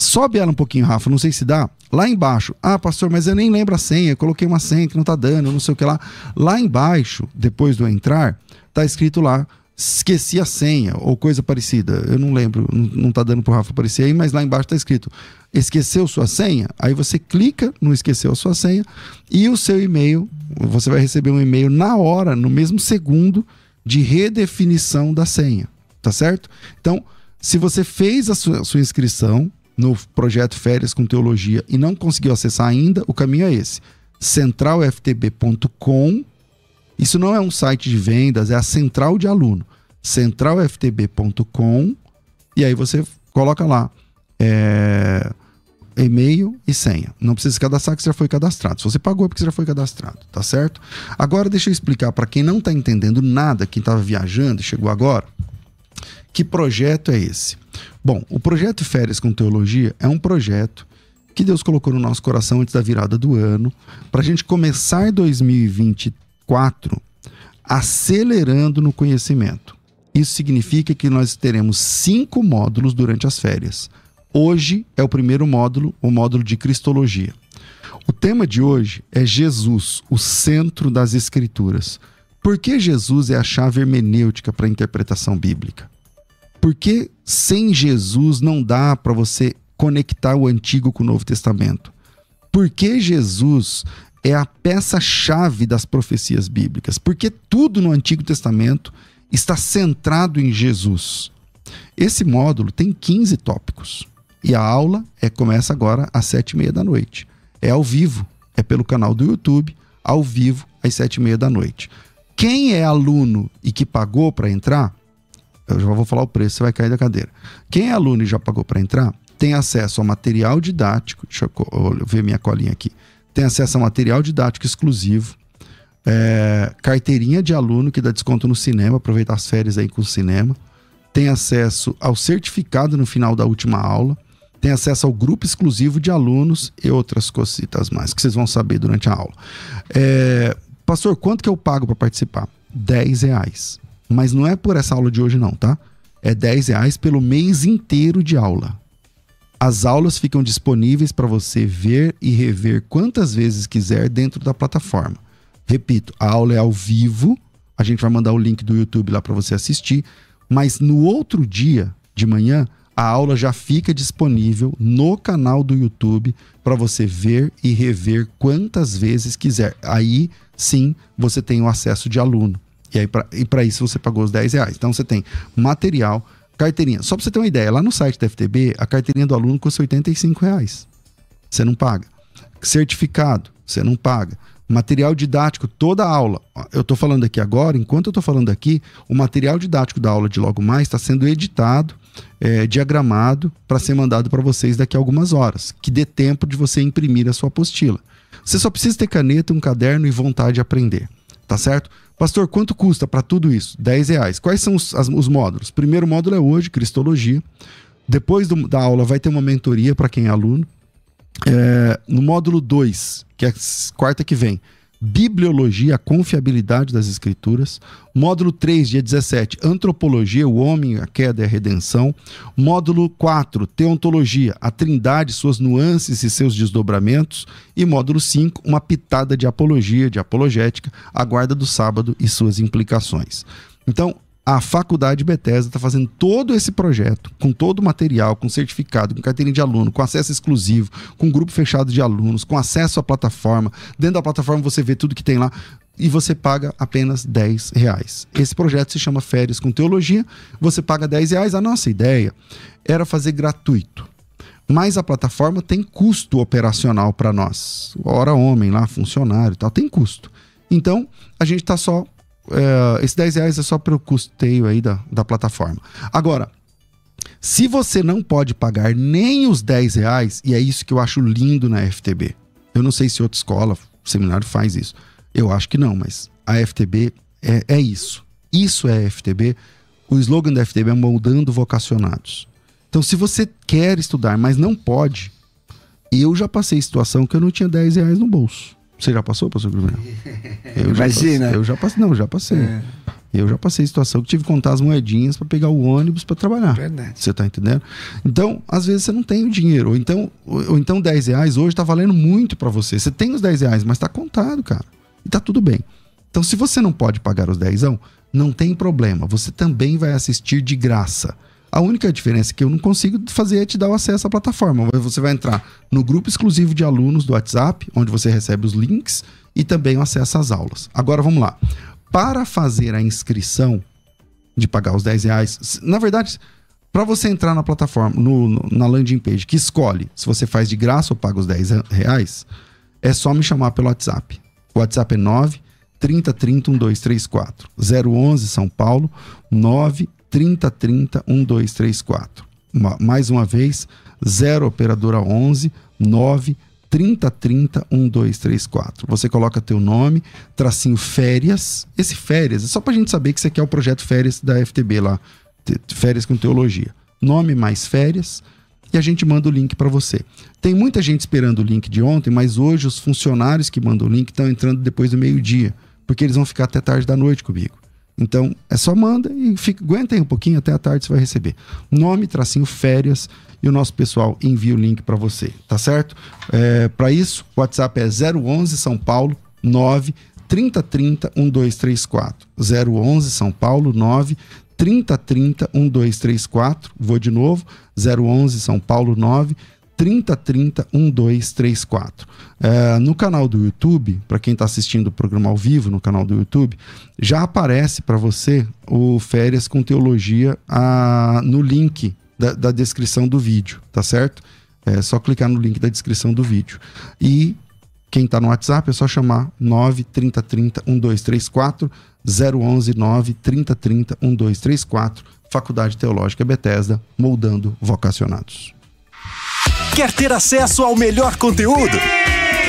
Sobe ela um pouquinho, Rafa, não sei se dá. Lá embaixo, ah, pastor, mas eu nem lembro a senha, eu coloquei uma senha que não tá dando, não sei o que lá. Lá embaixo, depois do entrar, tá escrito lá, esqueci a senha ou coisa parecida. Eu não lembro, não, não tá dando pro Rafa aparecer aí, mas lá embaixo tá escrito, esqueceu sua senha? Aí você clica no esqueceu a sua senha e o seu e-mail, você vai receber um e-mail na hora, no mesmo segundo, de redefinição da senha, tá certo? Então, se você fez a sua, a sua inscrição, no projeto Férias com Teologia e não conseguiu acessar ainda, o caminho é esse: centralftb.com. Isso não é um site de vendas, é a central de aluno. centralftb.com e aí você coloca lá é, e-mail e senha. Não precisa se cadastrar que você já foi cadastrado. Se você pagou é porque você já foi cadastrado, tá certo? Agora deixa eu explicar para quem não está entendendo nada, quem estava viajando e chegou agora, que projeto é esse? Bom, o projeto Férias com Teologia é um projeto que Deus colocou no nosso coração antes da virada do ano, para a gente começar 2024 acelerando no conhecimento. Isso significa que nós teremos cinco módulos durante as férias. Hoje é o primeiro módulo, o módulo de Cristologia. O tema de hoje é Jesus, o centro das Escrituras. Por que Jesus é a chave hermenêutica para a interpretação bíblica? Porque sem Jesus não dá para você conectar o Antigo com o Novo Testamento? Porque Jesus é a peça-chave das profecias bíblicas? Porque tudo no Antigo Testamento está centrado em Jesus. Esse módulo tem 15 tópicos. E a aula é começa agora às sete e meia da noite. É ao vivo, é pelo canal do YouTube, ao vivo, às sete e meia da noite. Quem é aluno e que pagou para entrar, eu já vou falar o preço, você vai cair da cadeira. Quem é aluno e já pagou para entrar, tem acesso ao material didático. Deixa eu ver minha colinha aqui. Tem acesso a material didático exclusivo. É, carteirinha de aluno que dá desconto no cinema, aproveitar as férias aí com o cinema. Tem acesso ao certificado no final da última aula. Tem acesso ao grupo exclusivo de alunos e outras cositas mais que vocês vão saber durante a aula. É, pastor, quanto que eu pago para participar? 10 reais. Mas não é por essa aula de hoje, não, tá? É 10 reais pelo mês inteiro de aula. As aulas ficam disponíveis para você ver e rever quantas vezes quiser dentro da plataforma. Repito, a aula é ao vivo. A gente vai mandar o link do YouTube lá para você assistir. Mas no outro dia de manhã, a aula já fica disponível no canal do YouTube para você ver e rever quantas vezes quiser. Aí sim você tem o acesso de aluno. E aí para isso você pagou os 10 reais. Então você tem material, carteirinha. Só para você ter uma ideia, lá no site da FTB, a carteirinha do aluno custa 85 reais. Você não paga. Certificado, você não paga. Material didático, toda aula. Eu estou falando aqui agora, enquanto eu estou falando aqui, o material didático da aula de logo mais está sendo editado, é, diagramado, para ser mandado para vocês daqui a algumas horas, que dê tempo de você imprimir a sua apostila. Você só precisa ter caneta, um caderno e vontade de aprender, tá certo? Pastor, quanto custa para tudo isso? 10 reais. Quais são os, as, os módulos? Primeiro módulo é hoje, Cristologia. Depois do, da aula vai ter uma mentoria para quem é aluno. É, no módulo 2, que é quarta que vem, Bibliologia, a confiabilidade das escrituras. Módulo 3, dia 17, Antropologia, o homem, a queda e a redenção. Módulo 4, Teontologia, a trindade, suas nuances e seus desdobramentos. E módulo 5, uma pitada de apologia, de apologética, a guarda do sábado e suas implicações. Então, a Faculdade Bethesda está fazendo todo esse projeto, com todo o material, com certificado, com carteirinha de aluno, com acesso exclusivo, com grupo fechado de alunos, com acesso à plataforma. Dentro da plataforma você vê tudo que tem lá e você paga apenas 10 reais. Esse projeto se chama Férias com Teologia. Você paga 10 reais. A nossa ideia era fazer gratuito. Mas a plataforma tem custo operacional para nós. Hora homem lá, funcionário e tal, tem custo. Então, a gente está só é, esse 10 reais é só para o custeio aí da, da plataforma. Agora, se você não pode pagar nem os 10 reais, e é isso que eu acho lindo na FTB. Eu não sei se outra escola, seminário faz isso. Eu acho que não, mas a FTB é, é isso. Isso é FTB. O slogan da FTB é moldando vocacionados. Então, se você quer estudar, mas não pode, eu já passei situação que eu não tinha 10 reais no bolso. Você já passou, pastor Gabriel? Eu Imagina. Passei, eu já passei, não, já passei. É. Eu já passei situação que tive que contar as moedinhas para pegar o ônibus para trabalhar. Verdade. Você tá entendendo? Então, às vezes você não tem o dinheiro. Ou então, ou, ou então 10 reais hoje tá valendo muito para você. Você tem os 10 reais, mas tá contado, cara. E tá tudo bem. Então, se você não pode pagar os 10, não tem problema. Você também vai assistir de graça. A única diferença que eu não consigo fazer é te dar o acesso à plataforma. Você vai entrar no grupo exclusivo de alunos do WhatsApp, onde você recebe os links e também o acesso às aulas. Agora vamos lá. Para fazer a inscrição de pagar os 10 reais, na verdade, para você entrar na plataforma, no, no, na landing page, que escolhe se você faz de graça ou paga os 10 reais, é só me chamar pelo WhatsApp. O WhatsApp é 9 30 30 1234 011 São Paulo 9 3030 1234. Uma, mais uma vez, 0 operadora 11 9 3030 1234. Você coloca teu nome, tracinho férias. Esse férias é só pra gente saber que você quer o projeto férias da FTB lá, férias com teologia. Nome mais férias e a gente manda o link para você. Tem muita gente esperando o link de ontem, mas hoje os funcionários que mandam o link estão entrando depois do meio-dia, porque eles vão ficar até tarde da noite comigo. Então, é só manda e fica, aguenta aí um pouquinho, até a tarde você vai receber. Nome, tracinho, férias e o nosso pessoal envia o link para você, tá certo? É, para isso, o WhatsApp é 011 São Paulo 9 3030 1234. 011 São Paulo 9 3030 1234. Vou de novo, 011 São Paulo 9 3030 1234. É, no canal do YouTube, para quem está assistindo o programa ao vivo no canal do YouTube, já aparece para você o Férias com Teologia a, no link da, da, descrição do vídeo, tá certo? É só clicar no link da descrição do vídeo. E quem está no WhatsApp é só chamar 93030 1234 011 93030 1234 Faculdade Teológica Bethesda, moldando vocacionados. Quer ter acesso ao melhor conteúdo?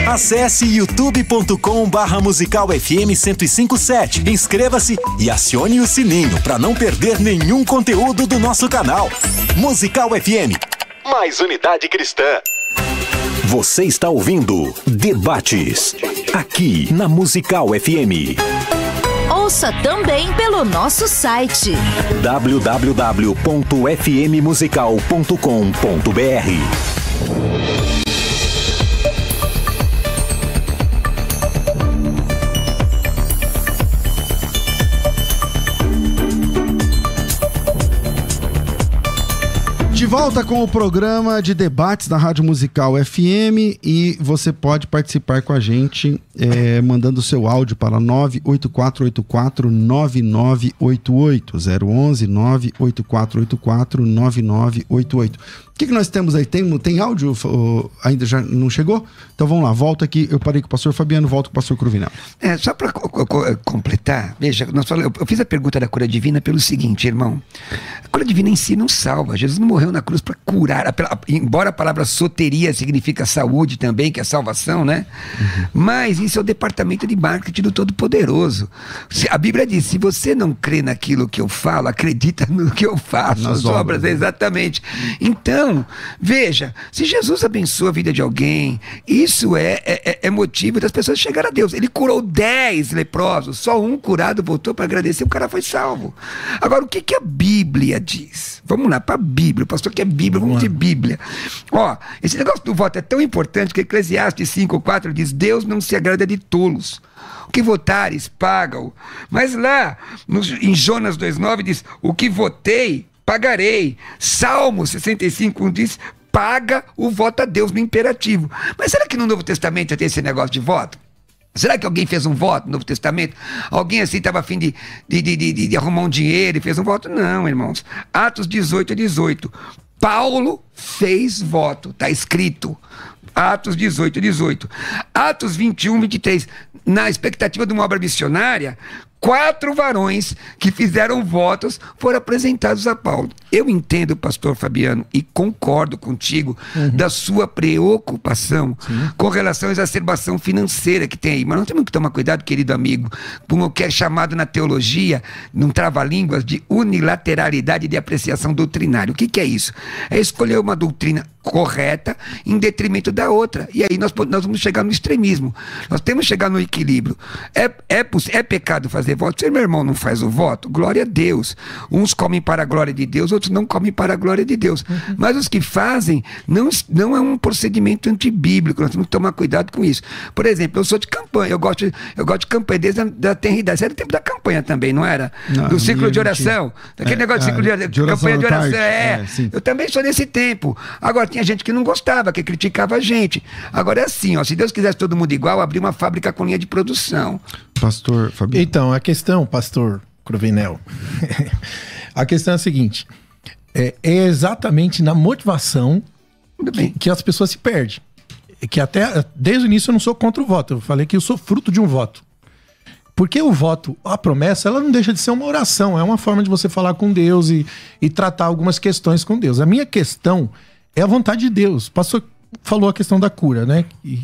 Acesse youtube.com barra musical FM 1057. Inscreva-se e acione o sininho para não perder nenhum conteúdo do nosso canal. Musical FM. Mais unidade cristã. Você está ouvindo Debates. Aqui na Musical FM. Ouça também pelo nosso site www.fmmusical.com.br. De volta com o programa de debates da Rádio Musical FM e você pode participar com a gente é, mandando seu áudio para 98484 9988 011 98484 9988. O que, que nós temos aí? Tem, tem áudio? Ou ainda já não chegou? Então vamos lá, volta aqui. Eu parei com o pastor Fabiano, volto com o pastor Cruvinel. É, só para completar, veja, nós falamos, eu, fiz a pergunta da cura divina pelo seguinte, irmão. A cura divina em si não salva. Jesus não morreu na cruz para curar. Embora a palavra soteria significa saúde também, que é salvação, né? Uhum. Mas isso é o departamento de marketing do Todo-Poderoso. A Bíblia diz: se você não crê naquilo que eu falo, acredita no que eu faço, Nas as obras, obras né? exatamente. Então, veja, se Jesus abençoa a vida de alguém, isso é, é, é, é motivo das pessoas chegarem a Deus. Ele curou dez leprosos, só um curado voltou para agradecer, o cara foi salvo. Agora, o que, que a Bíblia diz? Vamos lá, para a Bíblia. O pastor quer Bíblia, vamos de Bíblia. Ó, esse negócio do voto é tão importante que Eclesiastes 5,4 diz: Deus não se agrada de tolos. O que votares, paga-o. Mas lá, no, em Jonas 2,9 diz: O que votei, pagarei. Salmo 65 diz: paga o voto a Deus no imperativo. Mas será que no Novo Testamento já tem esse negócio de voto? Será que alguém fez um voto no Novo Testamento? Alguém assim estava afim de, de, de, de, arrumar um dinheiro e fez um voto? Não, irmãos. Atos 18 a 18. Paulo fez voto, está escrito. Atos 18, 18. Atos 21, 23. Na expectativa de uma obra missionária, quatro varões que fizeram votos foram apresentados a Paulo. Eu entendo, pastor Fabiano, e concordo contigo uhum. da sua preocupação Sim. com relação à exacerbação financeira que tem aí. Mas nós temos que tomar cuidado, querido amigo, com o que é chamado na teologia, num trava-línguas, de unilateralidade de apreciação doutrinária. O que, que é isso? É escolher uma doutrina correta em detrimento da outra. E aí nós, nós vamos chegar no extremismo. Nós temos que chegar no equilíbrio. É, é, é pecado fazer voto? Se meu irmão não faz o voto, glória a Deus. Uns comem para a glória de Deus, outros não comem para a glória de Deus. Uhum. Mas os que fazem não, não é um procedimento antibíblico. Nós temos que tomar cuidado com isso. Por exemplo, eu sou de campanha, eu gosto, eu gosto de campanha desde a da tenridade. Era o tempo da campanha também, não era? Não, do ciclo de oração. Daquele é, negócio de ciclo de, é, de oração. Campanha de oração. É, é eu também sou desse tempo. Agora, tinha gente que não gostava, que criticava a gente. Agora é assim, ó, se Deus quisesse todo mundo igual, abrir uma fábrica com linha de produção. Pastor Fabiano. Então, a questão, pastor Cruvinel, a questão é a seguinte: é, é exatamente na motivação que, que, as pessoas se perdem. Que até desde o início eu não sou contra o voto, eu falei que eu sou fruto de um voto. Porque o voto, a promessa, ela não deixa de ser uma oração, é uma forma de você falar com Deus e, e tratar algumas questões com Deus. A minha questão é a vontade de Deus. O pastor falou a questão da cura, né? E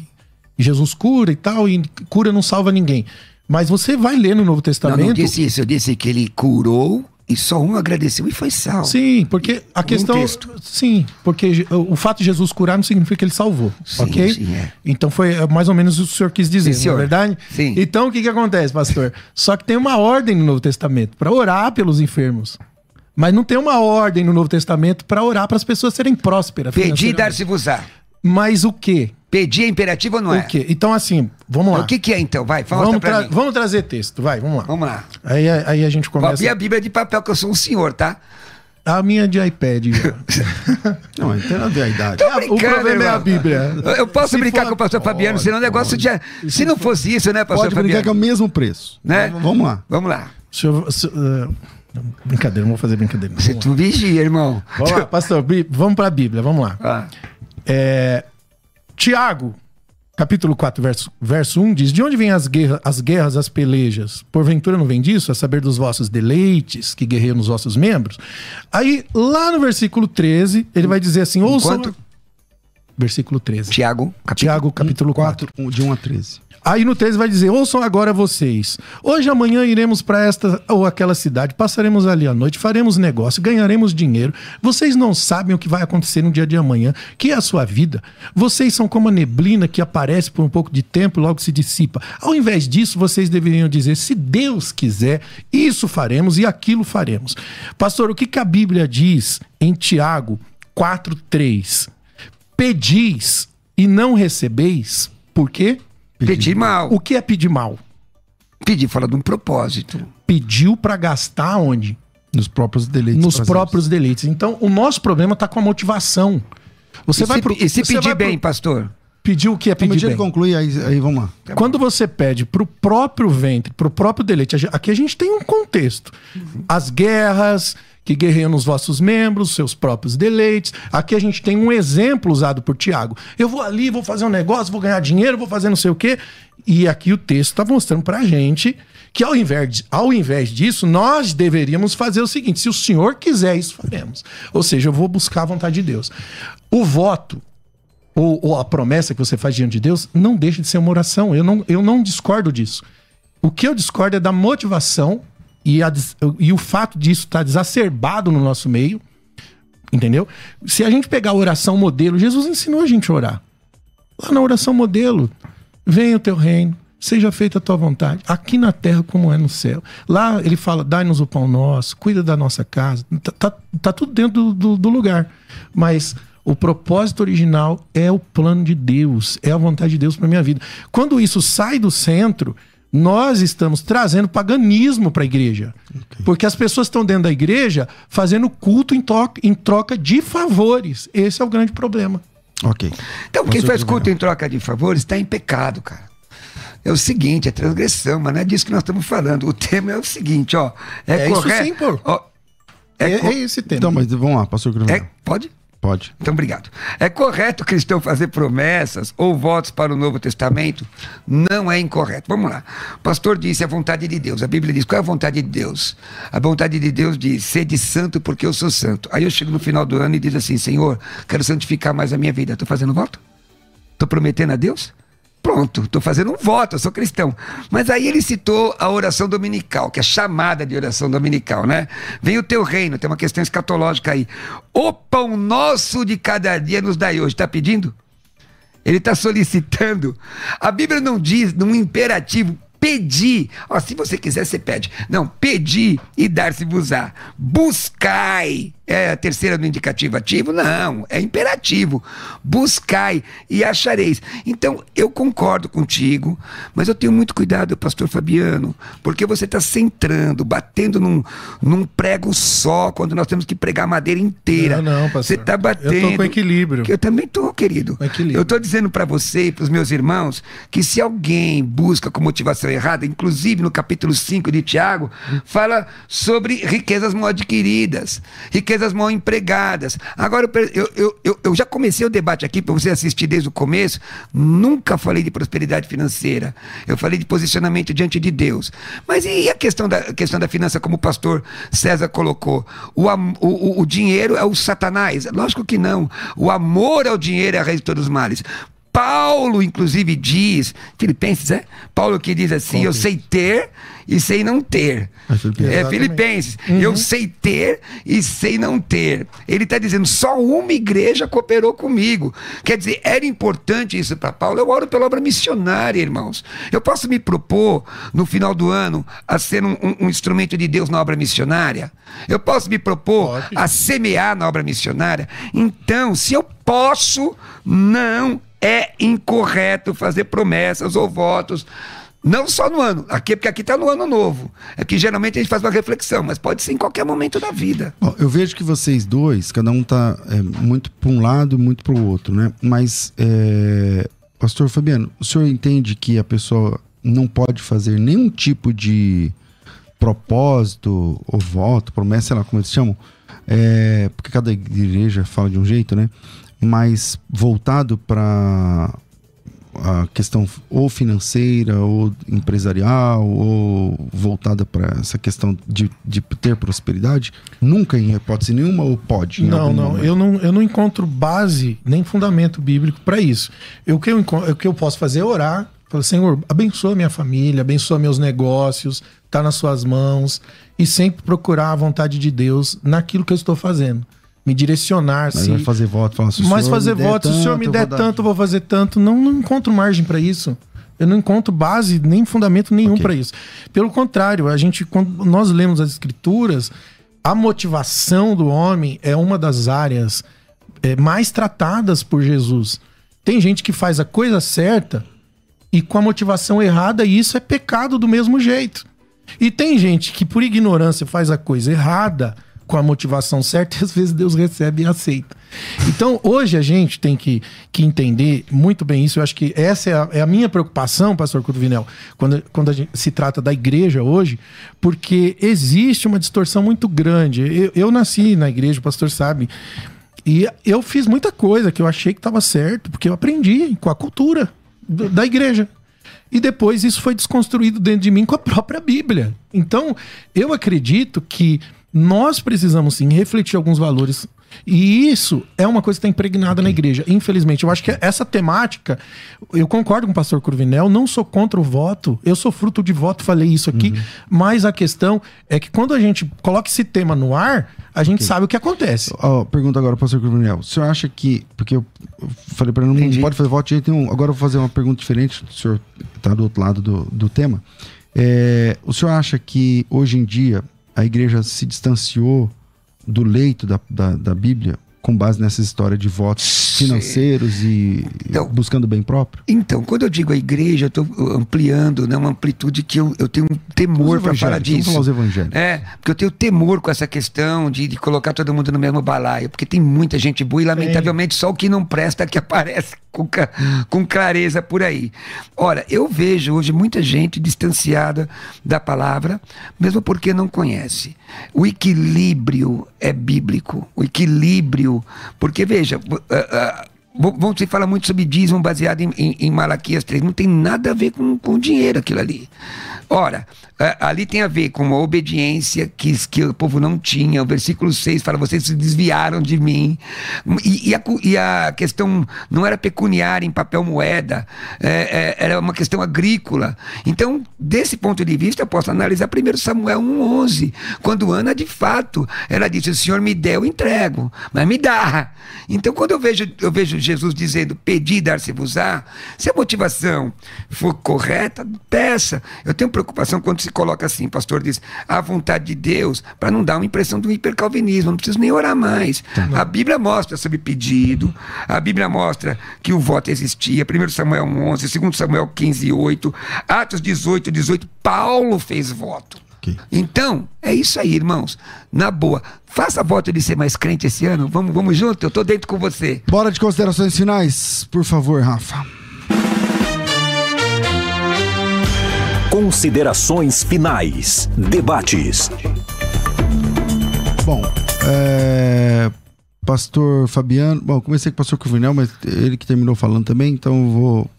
Jesus cura e tal, e cura não salva ninguém. Mas você vai ler no Novo Testamento. Não, não disse isso, eu disse que ele curou e só um agradeceu e foi salvo. Sim, porque a um questão. Texto. Sim, porque o fato de Jesus curar não significa que ele salvou. Sim, ok? Sim, é. Então foi é, mais ou menos o que o senhor quis dizer, sim, não é verdade? Sim. Então o que, que acontece, pastor? Só que tem uma ordem no Novo Testamento para orar pelos enfermos. Mas não tem uma ordem no Novo Testamento para orar para as pessoas serem prósperas. Pedir e dar-se-vos-á. Mas o quê? Pedir é imperativo ou não é? O quê? Então, assim, vamos lá. O que, que é então? Vai, fala vamos, mim. vamos trazer texto, vai, vamos lá. Vamos lá. Aí, aí a gente começa. E a Bíblia de papel, que eu sou um senhor, tá? A minha de iPad. não, não tem nada a idade. Ah, o problema irmão. é a Bíblia. Eu posso se brincar for, com o pastor pode, Fabiano, senão o negócio já. Se, se não fosse isso, né, pastor pode Fabiano? Pode brincar que é o mesmo preço. Né? Vamos lá. Vamos lá. Deixa eu, se, uh, Brincadeira, não vou fazer brincadeira. Você tu vigia, irmão. Vamos lá, pastor, vamos para a Bíblia, vamos lá. Ah. É, Tiago, capítulo 4, verso, verso 1 diz: De onde vêm as guerras, as guerras, as pelejas? Porventura não vem disso? A saber dos vossos deleites que guerreiam nos vossos membros? Aí, lá no versículo 13, ele vai dizer assim. Enquanto? Versículo 13. Tiago, capítulo, Tiago, capítulo 4, 4, de 1 a 13. Aí no 13 vai dizer: Ouçam agora vocês. Hoje, amanhã iremos para esta ou aquela cidade, passaremos ali a noite, faremos negócio, ganharemos dinheiro. Vocês não sabem o que vai acontecer no dia de amanhã, que é a sua vida. Vocês são como a neblina que aparece por um pouco de tempo e logo se dissipa. Ao invés disso, vocês deveriam dizer: se Deus quiser, isso faremos e aquilo faremos. Pastor, o que, que a Bíblia diz em Tiago 4,3? Pedis e não recebeis, por quê? Pedir, pedir mal. O que é pedir mal? Pedir fora de um propósito. Pediu para gastar onde? Nos próprios deleites. nos prazeres. próprios deleites. Então, o nosso problema está com a motivação. Você e vai se, pro- e se pedir vai pro- bem, pastor? pedir o que é pedir bem. de concluir, aí, aí vamos lá. Quando você pede pro próprio ventre, pro próprio deleite, aqui a gente tem um contexto. As guerras que guerreiam nos vossos membros, seus próprios deleites. Aqui a gente tem um exemplo usado por Tiago. Eu vou ali, vou fazer um negócio, vou ganhar dinheiro, vou fazer não sei o quê. E aqui o texto está mostrando pra gente que ao invés, ao invés disso, nós deveríamos fazer o seguinte: se o Senhor quiser, isso faremos. Ou seja, eu vou buscar a vontade de Deus. O voto, ou, ou a promessa que você faz diante de Deus, não deixa de ser uma oração. Eu não, eu não discordo disso. O que eu discordo é da motivação e, a e o fato disso estar desacerbado no nosso meio. Entendeu? Se a gente pegar a oração modelo, Jesus ensinou a gente a orar. Lá na oração modelo, venha o teu reino, seja feita a tua vontade, aqui na terra como é no céu. Lá ele fala, dai-nos o pão nosso, cuida da nossa casa. Tá, tá- tá tudo dentro do, do- do lugar. Mas o propósito original é o plano de Deus, é a vontade de Deus para minha vida. Quando isso sai do centro, nós estamos trazendo paganismo para a igreja. Porque as pessoas estão dentro da igreja fazendo culto em, to- em troca de favores. Esse é o grande problema. Ok. Então, quem faz culto em troca de favores está em pecado, cara. É o seguinte, é transgressão, mas não é disso que nós estamos falando. O tema é o seguinte, ó. É, É isso correto. sim, pô. ó, É, é, é esse tema. Então, mas vamos lá, pastor Gabriel. é- pode? Pode. Então, obrigado. É correto o cristão fazer promessas ou votos para o Novo Testamento? Não é incorreto. Vamos lá. O pastor disse a vontade de Deus. A Bíblia diz qual é a vontade de Deus? A vontade de Deus diz: sede santo porque eu sou santo. Aí eu chego no final do ano e diz assim: Senhor, quero santificar mais a minha vida. Estou fazendo voto? Estou prometendo a Deus? Pronto, estou fazendo um voto, eu sou cristão. Mas aí ele citou a oração dominical, que é chamada de oração dominical, né? Vem o teu reino, tem uma questão escatológica aí. O pão nosso de cada dia nos dai hoje. Está pedindo? Ele está solicitando. A Bíblia não diz num imperativo pedir. Ó, se você quiser, você pede. Não, pedir e dar-se-vos-á. Buscai. É a terceira do indicativo ativo? Não, é imperativo. Buscai e achareis. Então, eu concordo contigo, mas eu tenho muito cuidado, pastor Fabiano, porque você está centrando, batendo num, num prego só, quando nós temos que pregar madeira inteira. Não, não, pastor. Você está Eu tô batendo. com equilíbrio. Que eu também tô, querido. Equilíbrio. Eu tô dizendo para você e para os meus irmãos que se alguém busca com motivação errada, inclusive no capítulo 5 de Tiago, fala sobre riquezas mal adquiridas, riquezas mal empregadas. Agora, eu eu, eu, eu, já comecei o debate aqui para você assistir desde o começo. Nunca falei de prosperidade financeira. Eu falei de posicionamento diante de Deus. Mas e a questão da, a questão da finança, como o pastor César colocou? O, o- o dinheiro é o satanás? Lógico que não. O amor ao dinheiro é a raiz de todos os males. Paulo, inclusive, diz, Filipenses, é? Paulo que diz assim: Eu sei ter e sei não ter. É Filipenses. É. Filipenses. Eu sei ter e sei não ter. Ele está dizendo: só uma igreja cooperou comigo. Quer dizer, era importante isso para Paulo. Eu oro pela obra missionária, irmãos. Eu posso me propor, no final do ano, a ser um, um- um instrumento de Deus na obra missionária? Eu posso me propor Pode. a semear na obra missionária? Então, se eu posso, não é incorreto fazer promessas ou votos. Não só no ano, aqui porque aqui está no ano novo. É que geralmente a gente faz uma reflexão, mas pode ser em qualquer momento da vida. Ó, eu vejo que vocês dois, cada um tá é, muito para um lado muito para o outro, né? Mas, é, Pastor Fabiano, o senhor entende que a pessoa não pode fazer nenhum tipo de propósito ou voto, promessa, sei lá como eles chamam, é, porque cada igreja fala de um jeito, né? Mas voltado para a questão ou financeira ou empresarial ou voltada para essa questão de, de ter prosperidade? Nunca em hipótese nenhuma ou pode? Não, não. momento? Eu não, eu não encontro base nem fundamento bíblico para isso. Eu, o, que eu, o que eu posso fazer é orar. Falar, Senhor, abençoa minha família, abençoa meus negócios, tá nas suas mãos. E sempre procurar a vontade de Deus naquilo que eu estou fazendo. Me direcionar. Mas se... vai fazer voto, falar, se Mas senhor fazer voto, se o senhor me der vou tanto, eu vou fazer tanto. Não, não encontro margem para isso. Eu não encontro base nem fundamento nenhum Ok. para isso. Pelo contrário, a gente quando nós lemos as escrituras, a motivação do homem é uma das áreas é, mais tratadas por Jesus. Tem gente que faz a coisa certa e com a motivação errada, e isso é pecado do mesmo jeito. E tem gente que, por ignorância, faz a coisa errada com a motivação certa e às vezes Deus recebe e aceita. Então, hoje a gente tem que, que entender muito bem isso. Eu acho que essa é a, é a minha preocupação, pastor Cruvinel, quando, quando se trata da igreja hoje, porque existe uma distorção muito grande. Eu, eu nasci na igreja, o pastor sabe, e eu fiz muita coisa que eu achei que estava certo, porque eu aprendi com a cultura da igreja. E depois isso foi desconstruído dentro de mim com a própria Bíblia. Então, eu acredito que nós precisamos sim refletir alguns valores. E isso é uma coisa que está impregnada na igreja. Infelizmente, eu acho que essa temática, eu concordo com o pastor Curvinel, não sou contra o voto, eu sou fruto de voto, falei isso aqui, uhum. mas a questão é que quando a gente coloca esse tema no ar, a gente okay. sabe o que acontece. Oh, pergunta agora, pastor Curvinel, o senhor acha que, porque eu falei para ele, não pode fazer voto de jeito nenhum, agora eu vou fazer uma pergunta diferente, o senhor está do outro lado do, do tema. É, o senhor acha que hoje em dia a igreja se distanciou do leito da, da, da Bíblia com base nessa história de votos financeiros e então, buscando bem próprio? Então, quando eu digo a igreja, eu estou ampliando né, uma amplitude que eu, eu tenho um temor para falar disso. Vamos falar os evangélicos. É, porque eu tenho temor com essa questão de, de colocar todo mundo no mesmo balaio, porque tem muita gente boa e, lamentavelmente, só o que não presta que aparece com, com clareza por aí. Ora, eu vejo hoje muita gente distanciada da palavra, mesmo porque não conhece. O equilíbrio é bíblico. O equilíbrio. Porque, veja. Uh, uh, Vamos se falar muito sobre dízimo baseado em, em, em, Malaquias 3. Não tem nada a ver com, com dinheiro aquilo ali. Ora, ali tem a ver com uma obediência que, que o povo não tinha. O versículo 6 fala: vocês se desviaram de mim. E, e, a, e a, questão não era pecuniária em papel moeda, é, é, era uma questão agrícola. Então, desse ponto de vista, eu posso analisar primeiro Samuel 1,11, quando Ana, de fato, ela disse: O Senhor me deu, eu entrego, mas me dá. Então, quando eu vejo, eu vejo Jesus dizendo: Pedi, dar-se-vos-á, se a motivação for correta, peça. Eu tenho preocupação quando se coloca assim, pastor diz, a vontade de Deus, para não dar uma impressão do hipercalvinismo, não preciso nem orar mais. Tá a Bíblia mostra sobre pedido, a Bíblia mostra que o voto existia, 1 Samuel 11, 2 Samuel 15, 8, Atos 18, 18, Paulo fez voto. Então, é isso aí, irmãos. Na boa. Faça voto de ser mais crente esse ano. Vamos, vamos junto? Eu tô dentro com você. Bora de considerações finais, por favor, Rafa. Considerações finais. Debates. Bom, é... Pastor Fabiano. Bom, comecei com o pastor Cruvinel, mas ele que terminou falando também, então vou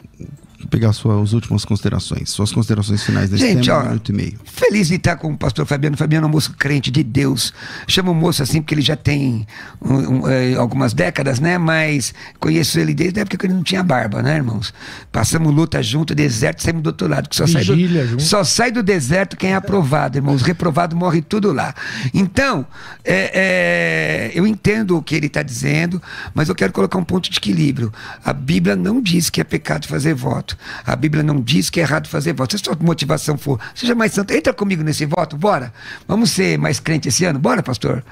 pegar suas últimas considerações, suas considerações finais desse Gente, tema, ó, um minuto e meio. Feliz de estar com o pastor Fabiano. Fabiano é um moço crente de Deus. Chamo o moço assim porque ele já tem um, um, é, algumas décadas, né? Mas conheço ele desde a época que ele não tinha barba, né, irmãos? Passamos luta junto, deserto, saímos do outro lado. Que só, sai do, só sai do deserto quem é aprovado, irmãos. Reprovado morre tudo lá. Então, é, é, eu entendo o que ele está dizendo, mas eu quero colocar um ponto de equilíbrio. A Bíblia não diz que é pecado fazer voto. A Bíblia não diz que é errado fazer voto. Se a sua motivação for, seja mais santo, entra comigo nesse voto, bora. Vamos ser mais crente esse ano, bora, pastor?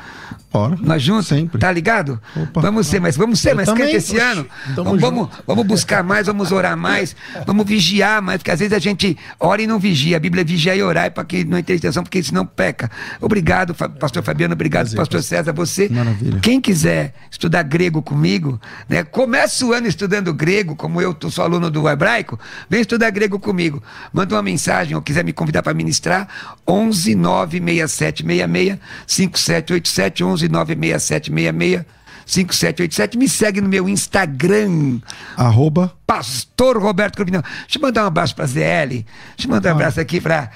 Bora. Nós juntos? Sempre. Tá ligado? Opa. Vamos ser mais, vamos ser Eu mais também. crente esse ano. Vamos, vamos, vamos, buscar mais, vamos orar mais, vamos vigiar mais, porque às vezes a gente ora e não vigia. A Bíblia é vigiar e orar para que não entre tentação, porque senão peca. Obrigado, pastor Fabiano, obrigado, Prazer, pastor César, você. Maravilha. Quem quiser estudar grego comigo, né? Começa o ano estudando grego, como eu sou aluno do hebraico, vem estudar grego comigo. Manda uma mensagem ou quiser me convidar para ministrar, 11 96766 5787, 11 96766 5787. Me segue no meu Instagram. Arroba. Pastor Roberto Corvinão. Deixa eu mandar um abraço para ZL. Deixa eu mandar um abraço aqui para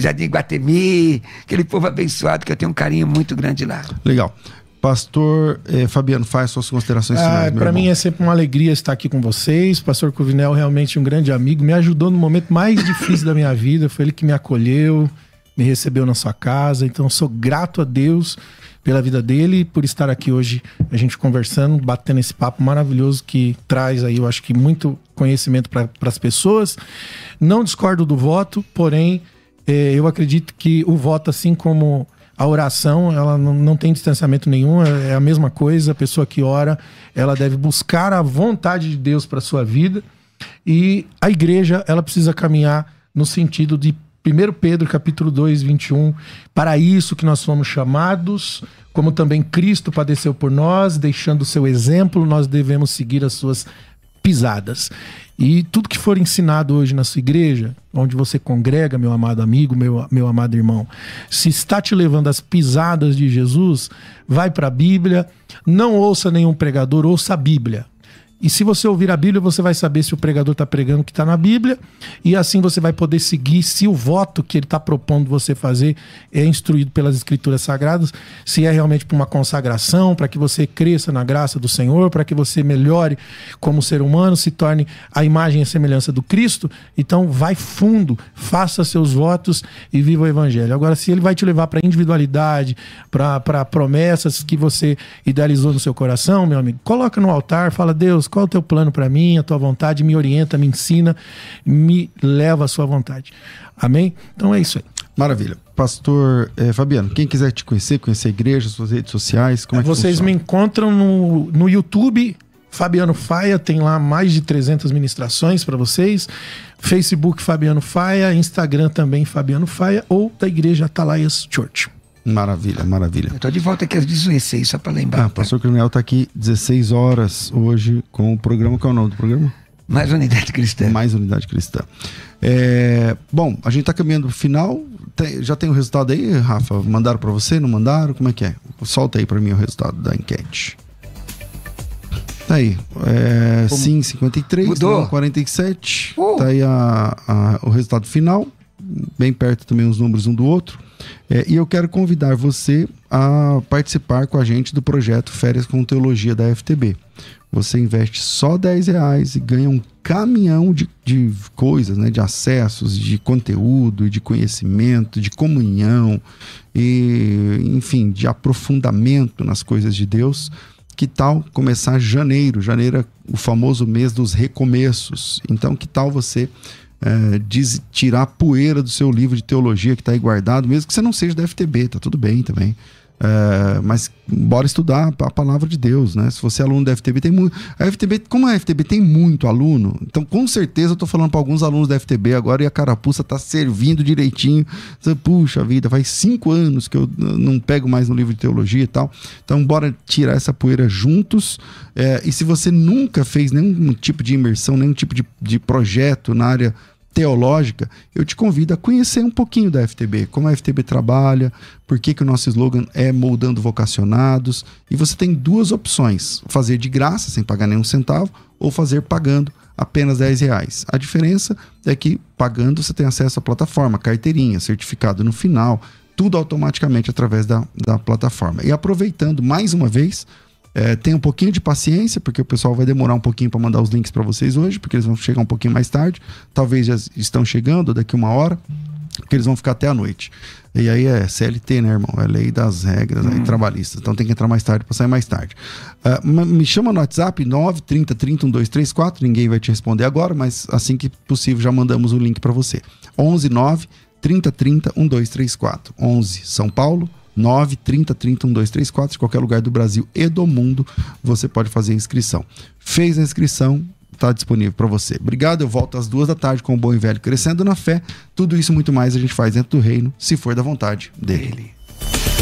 Jardim Guatemi, aquele povo abençoado que eu tenho um carinho muito grande lá. Legal. Pastor eh, Fabiano, faz suas considerações ah, finais. Para mim é sempre uma alegria estar aqui com vocês. Pastor Covinel, realmente um grande amigo, me ajudou no momento mais difícil da minha vida. Foi ele que me acolheu, me recebeu na sua casa. Então, sou grato a Deus pela vida dele e por estar aqui hoje, a gente conversando, batendo esse papo maravilhoso que traz aí, eu acho que muito conhecimento para as pessoas. Não discordo do voto, porém, eh, eu acredito que o voto, assim como a oração, ela não, não tem distanciamento nenhum, é, é a mesma coisa. A pessoa que ora, ela deve buscar a vontade de Deus para sua vida. E a igreja, ela precisa caminhar no sentido de 1 Pedro capítulo 2, 21, para isso que nós fomos chamados, como também Cristo padeceu por nós, deixando o seu exemplo, nós devemos seguir as suas pisadas. E tudo que for ensinado hoje na sua igreja, onde você congrega, meu amado amigo, meu, meu amado irmão, se está te levando às pisadas de Jesus, vai para a Bíblia, não ouça nenhum pregador, ouça a Bíblia. E se você ouvir a Bíblia, você vai saber se o pregador está pregando o que está na Bíblia, e assim você vai poder seguir se o voto que ele está propondo você fazer é instruído pelas Escrituras Sagradas, se é realmente para uma consagração, para que você cresça na graça do Senhor, para que você melhore como ser humano, se torne a imagem e semelhança do Cristo. Então, vai fundo, faça seus votos e viva o Evangelho. Agora, se ele vai te levar para individualidade, para promessas que você idealizou no seu coração, meu amigo, coloca no altar, fala, Deus, qual é o teu plano para mim, a tua vontade, me orienta, me ensina, me leva à sua vontade. Amém? Então é isso aí. Maravilha. Pastor eh, Fabiano, quem quiser te conhecer, conhecer a igreja, suas redes sociais, como é que Vocês funciona? me encontram no, no YouTube, Fabiano Faia, tem lá mais de 300 ministrações para vocês. Facebook Fabiano Faia, Instagram também Fabiano Faia, ou da igreja Atalaias Church. Maravilha, maravilha. Eu tô de volta aqui às 16, só para lembrar. Ah, o pastor tá aqui 16 horas hoje com o programa. Qual é o nome do programa? Mais unidade cristã. Mais Unidade Cristã. É, bom, a gente tá caminhando pro final. Tem- já tem o resultado aí, Rafa? Mandaram para você? Não mandaram? Como é que é? Solta aí para mim o resultado da enquete. Tá aí. É, sim, 53, Mudou? não, 47. Uh. Tá aí a- a- o resultado final. Bem perto também os números um do outro. É, e eu quero convidar você a participar com a gente do projeto Férias com Teologia da FTB. Você investe só 10 reais e ganha um caminhão de, de coisas, né? de acessos, de conteúdo, de conhecimento, de comunhão, e, enfim, de aprofundamento nas coisas de Deus. Que tal começar janeiro? Janeiro é o famoso mês dos recomeços. Então, que tal você é, diz- tirar a poeira do seu livro de teologia que está aí guardado, mesmo que você não seja da FTB, tá tudo bem também. É, mas bora estudar a palavra de Deus, né? Se você é aluno da FTB, tem muito. A FTB, como a FTB tem muito aluno, então com certeza eu tô falando para alguns alunos da FTB agora e a carapuça tá servindo direitinho. Puxa vida, faz cinco anos que eu não pego mais no livro de teologia e tal. Então, bora tirar essa poeira juntos. É, e se você nunca fez nenhum tipo de imersão, nenhum tipo de, de projeto na área teológica, eu te convido a conhecer um pouquinho da FTB, como a FTB trabalha, por que, que o nosso slogan é moldando vocacionados. E você tem duas opções: fazer de graça, sem pagar nenhum centavo, ou fazer pagando apenas 10 reais. A diferença é que pagando você tem acesso à plataforma, carteirinha, certificado no final, tudo automaticamente através da, da plataforma. E aproveitando mais uma vez, é, tenha um pouquinho de paciência, porque o pessoal vai demorar um pouquinho para mandar os links para vocês hoje, porque eles vão chegar um pouquinho mais tarde. Talvez já estão chegando daqui uma hora, porque eles vão ficar até a noite. E aí é CLT, né, irmão? É lei das regras aí, trabalhistas. Então tem que entrar mais tarde para sair mais tarde. Ma- me chama no WhatsApp 930 30 1234. Ninguém vai te responder agora, mas assim que possível já mandamos o link para você. 11 9 30 30 1234. 11 São Paulo 9 30 30 1234. De qualquer lugar do Brasil e do mundo você pode fazer a inscrição. Fez a inscrição, está disponível para você. Obrigado, eu volto às duas da tarde com o Bom e Velho Crescendo na Fé. Tudo isso muito mais a gente faz dentro do reino, se for da vontade dele.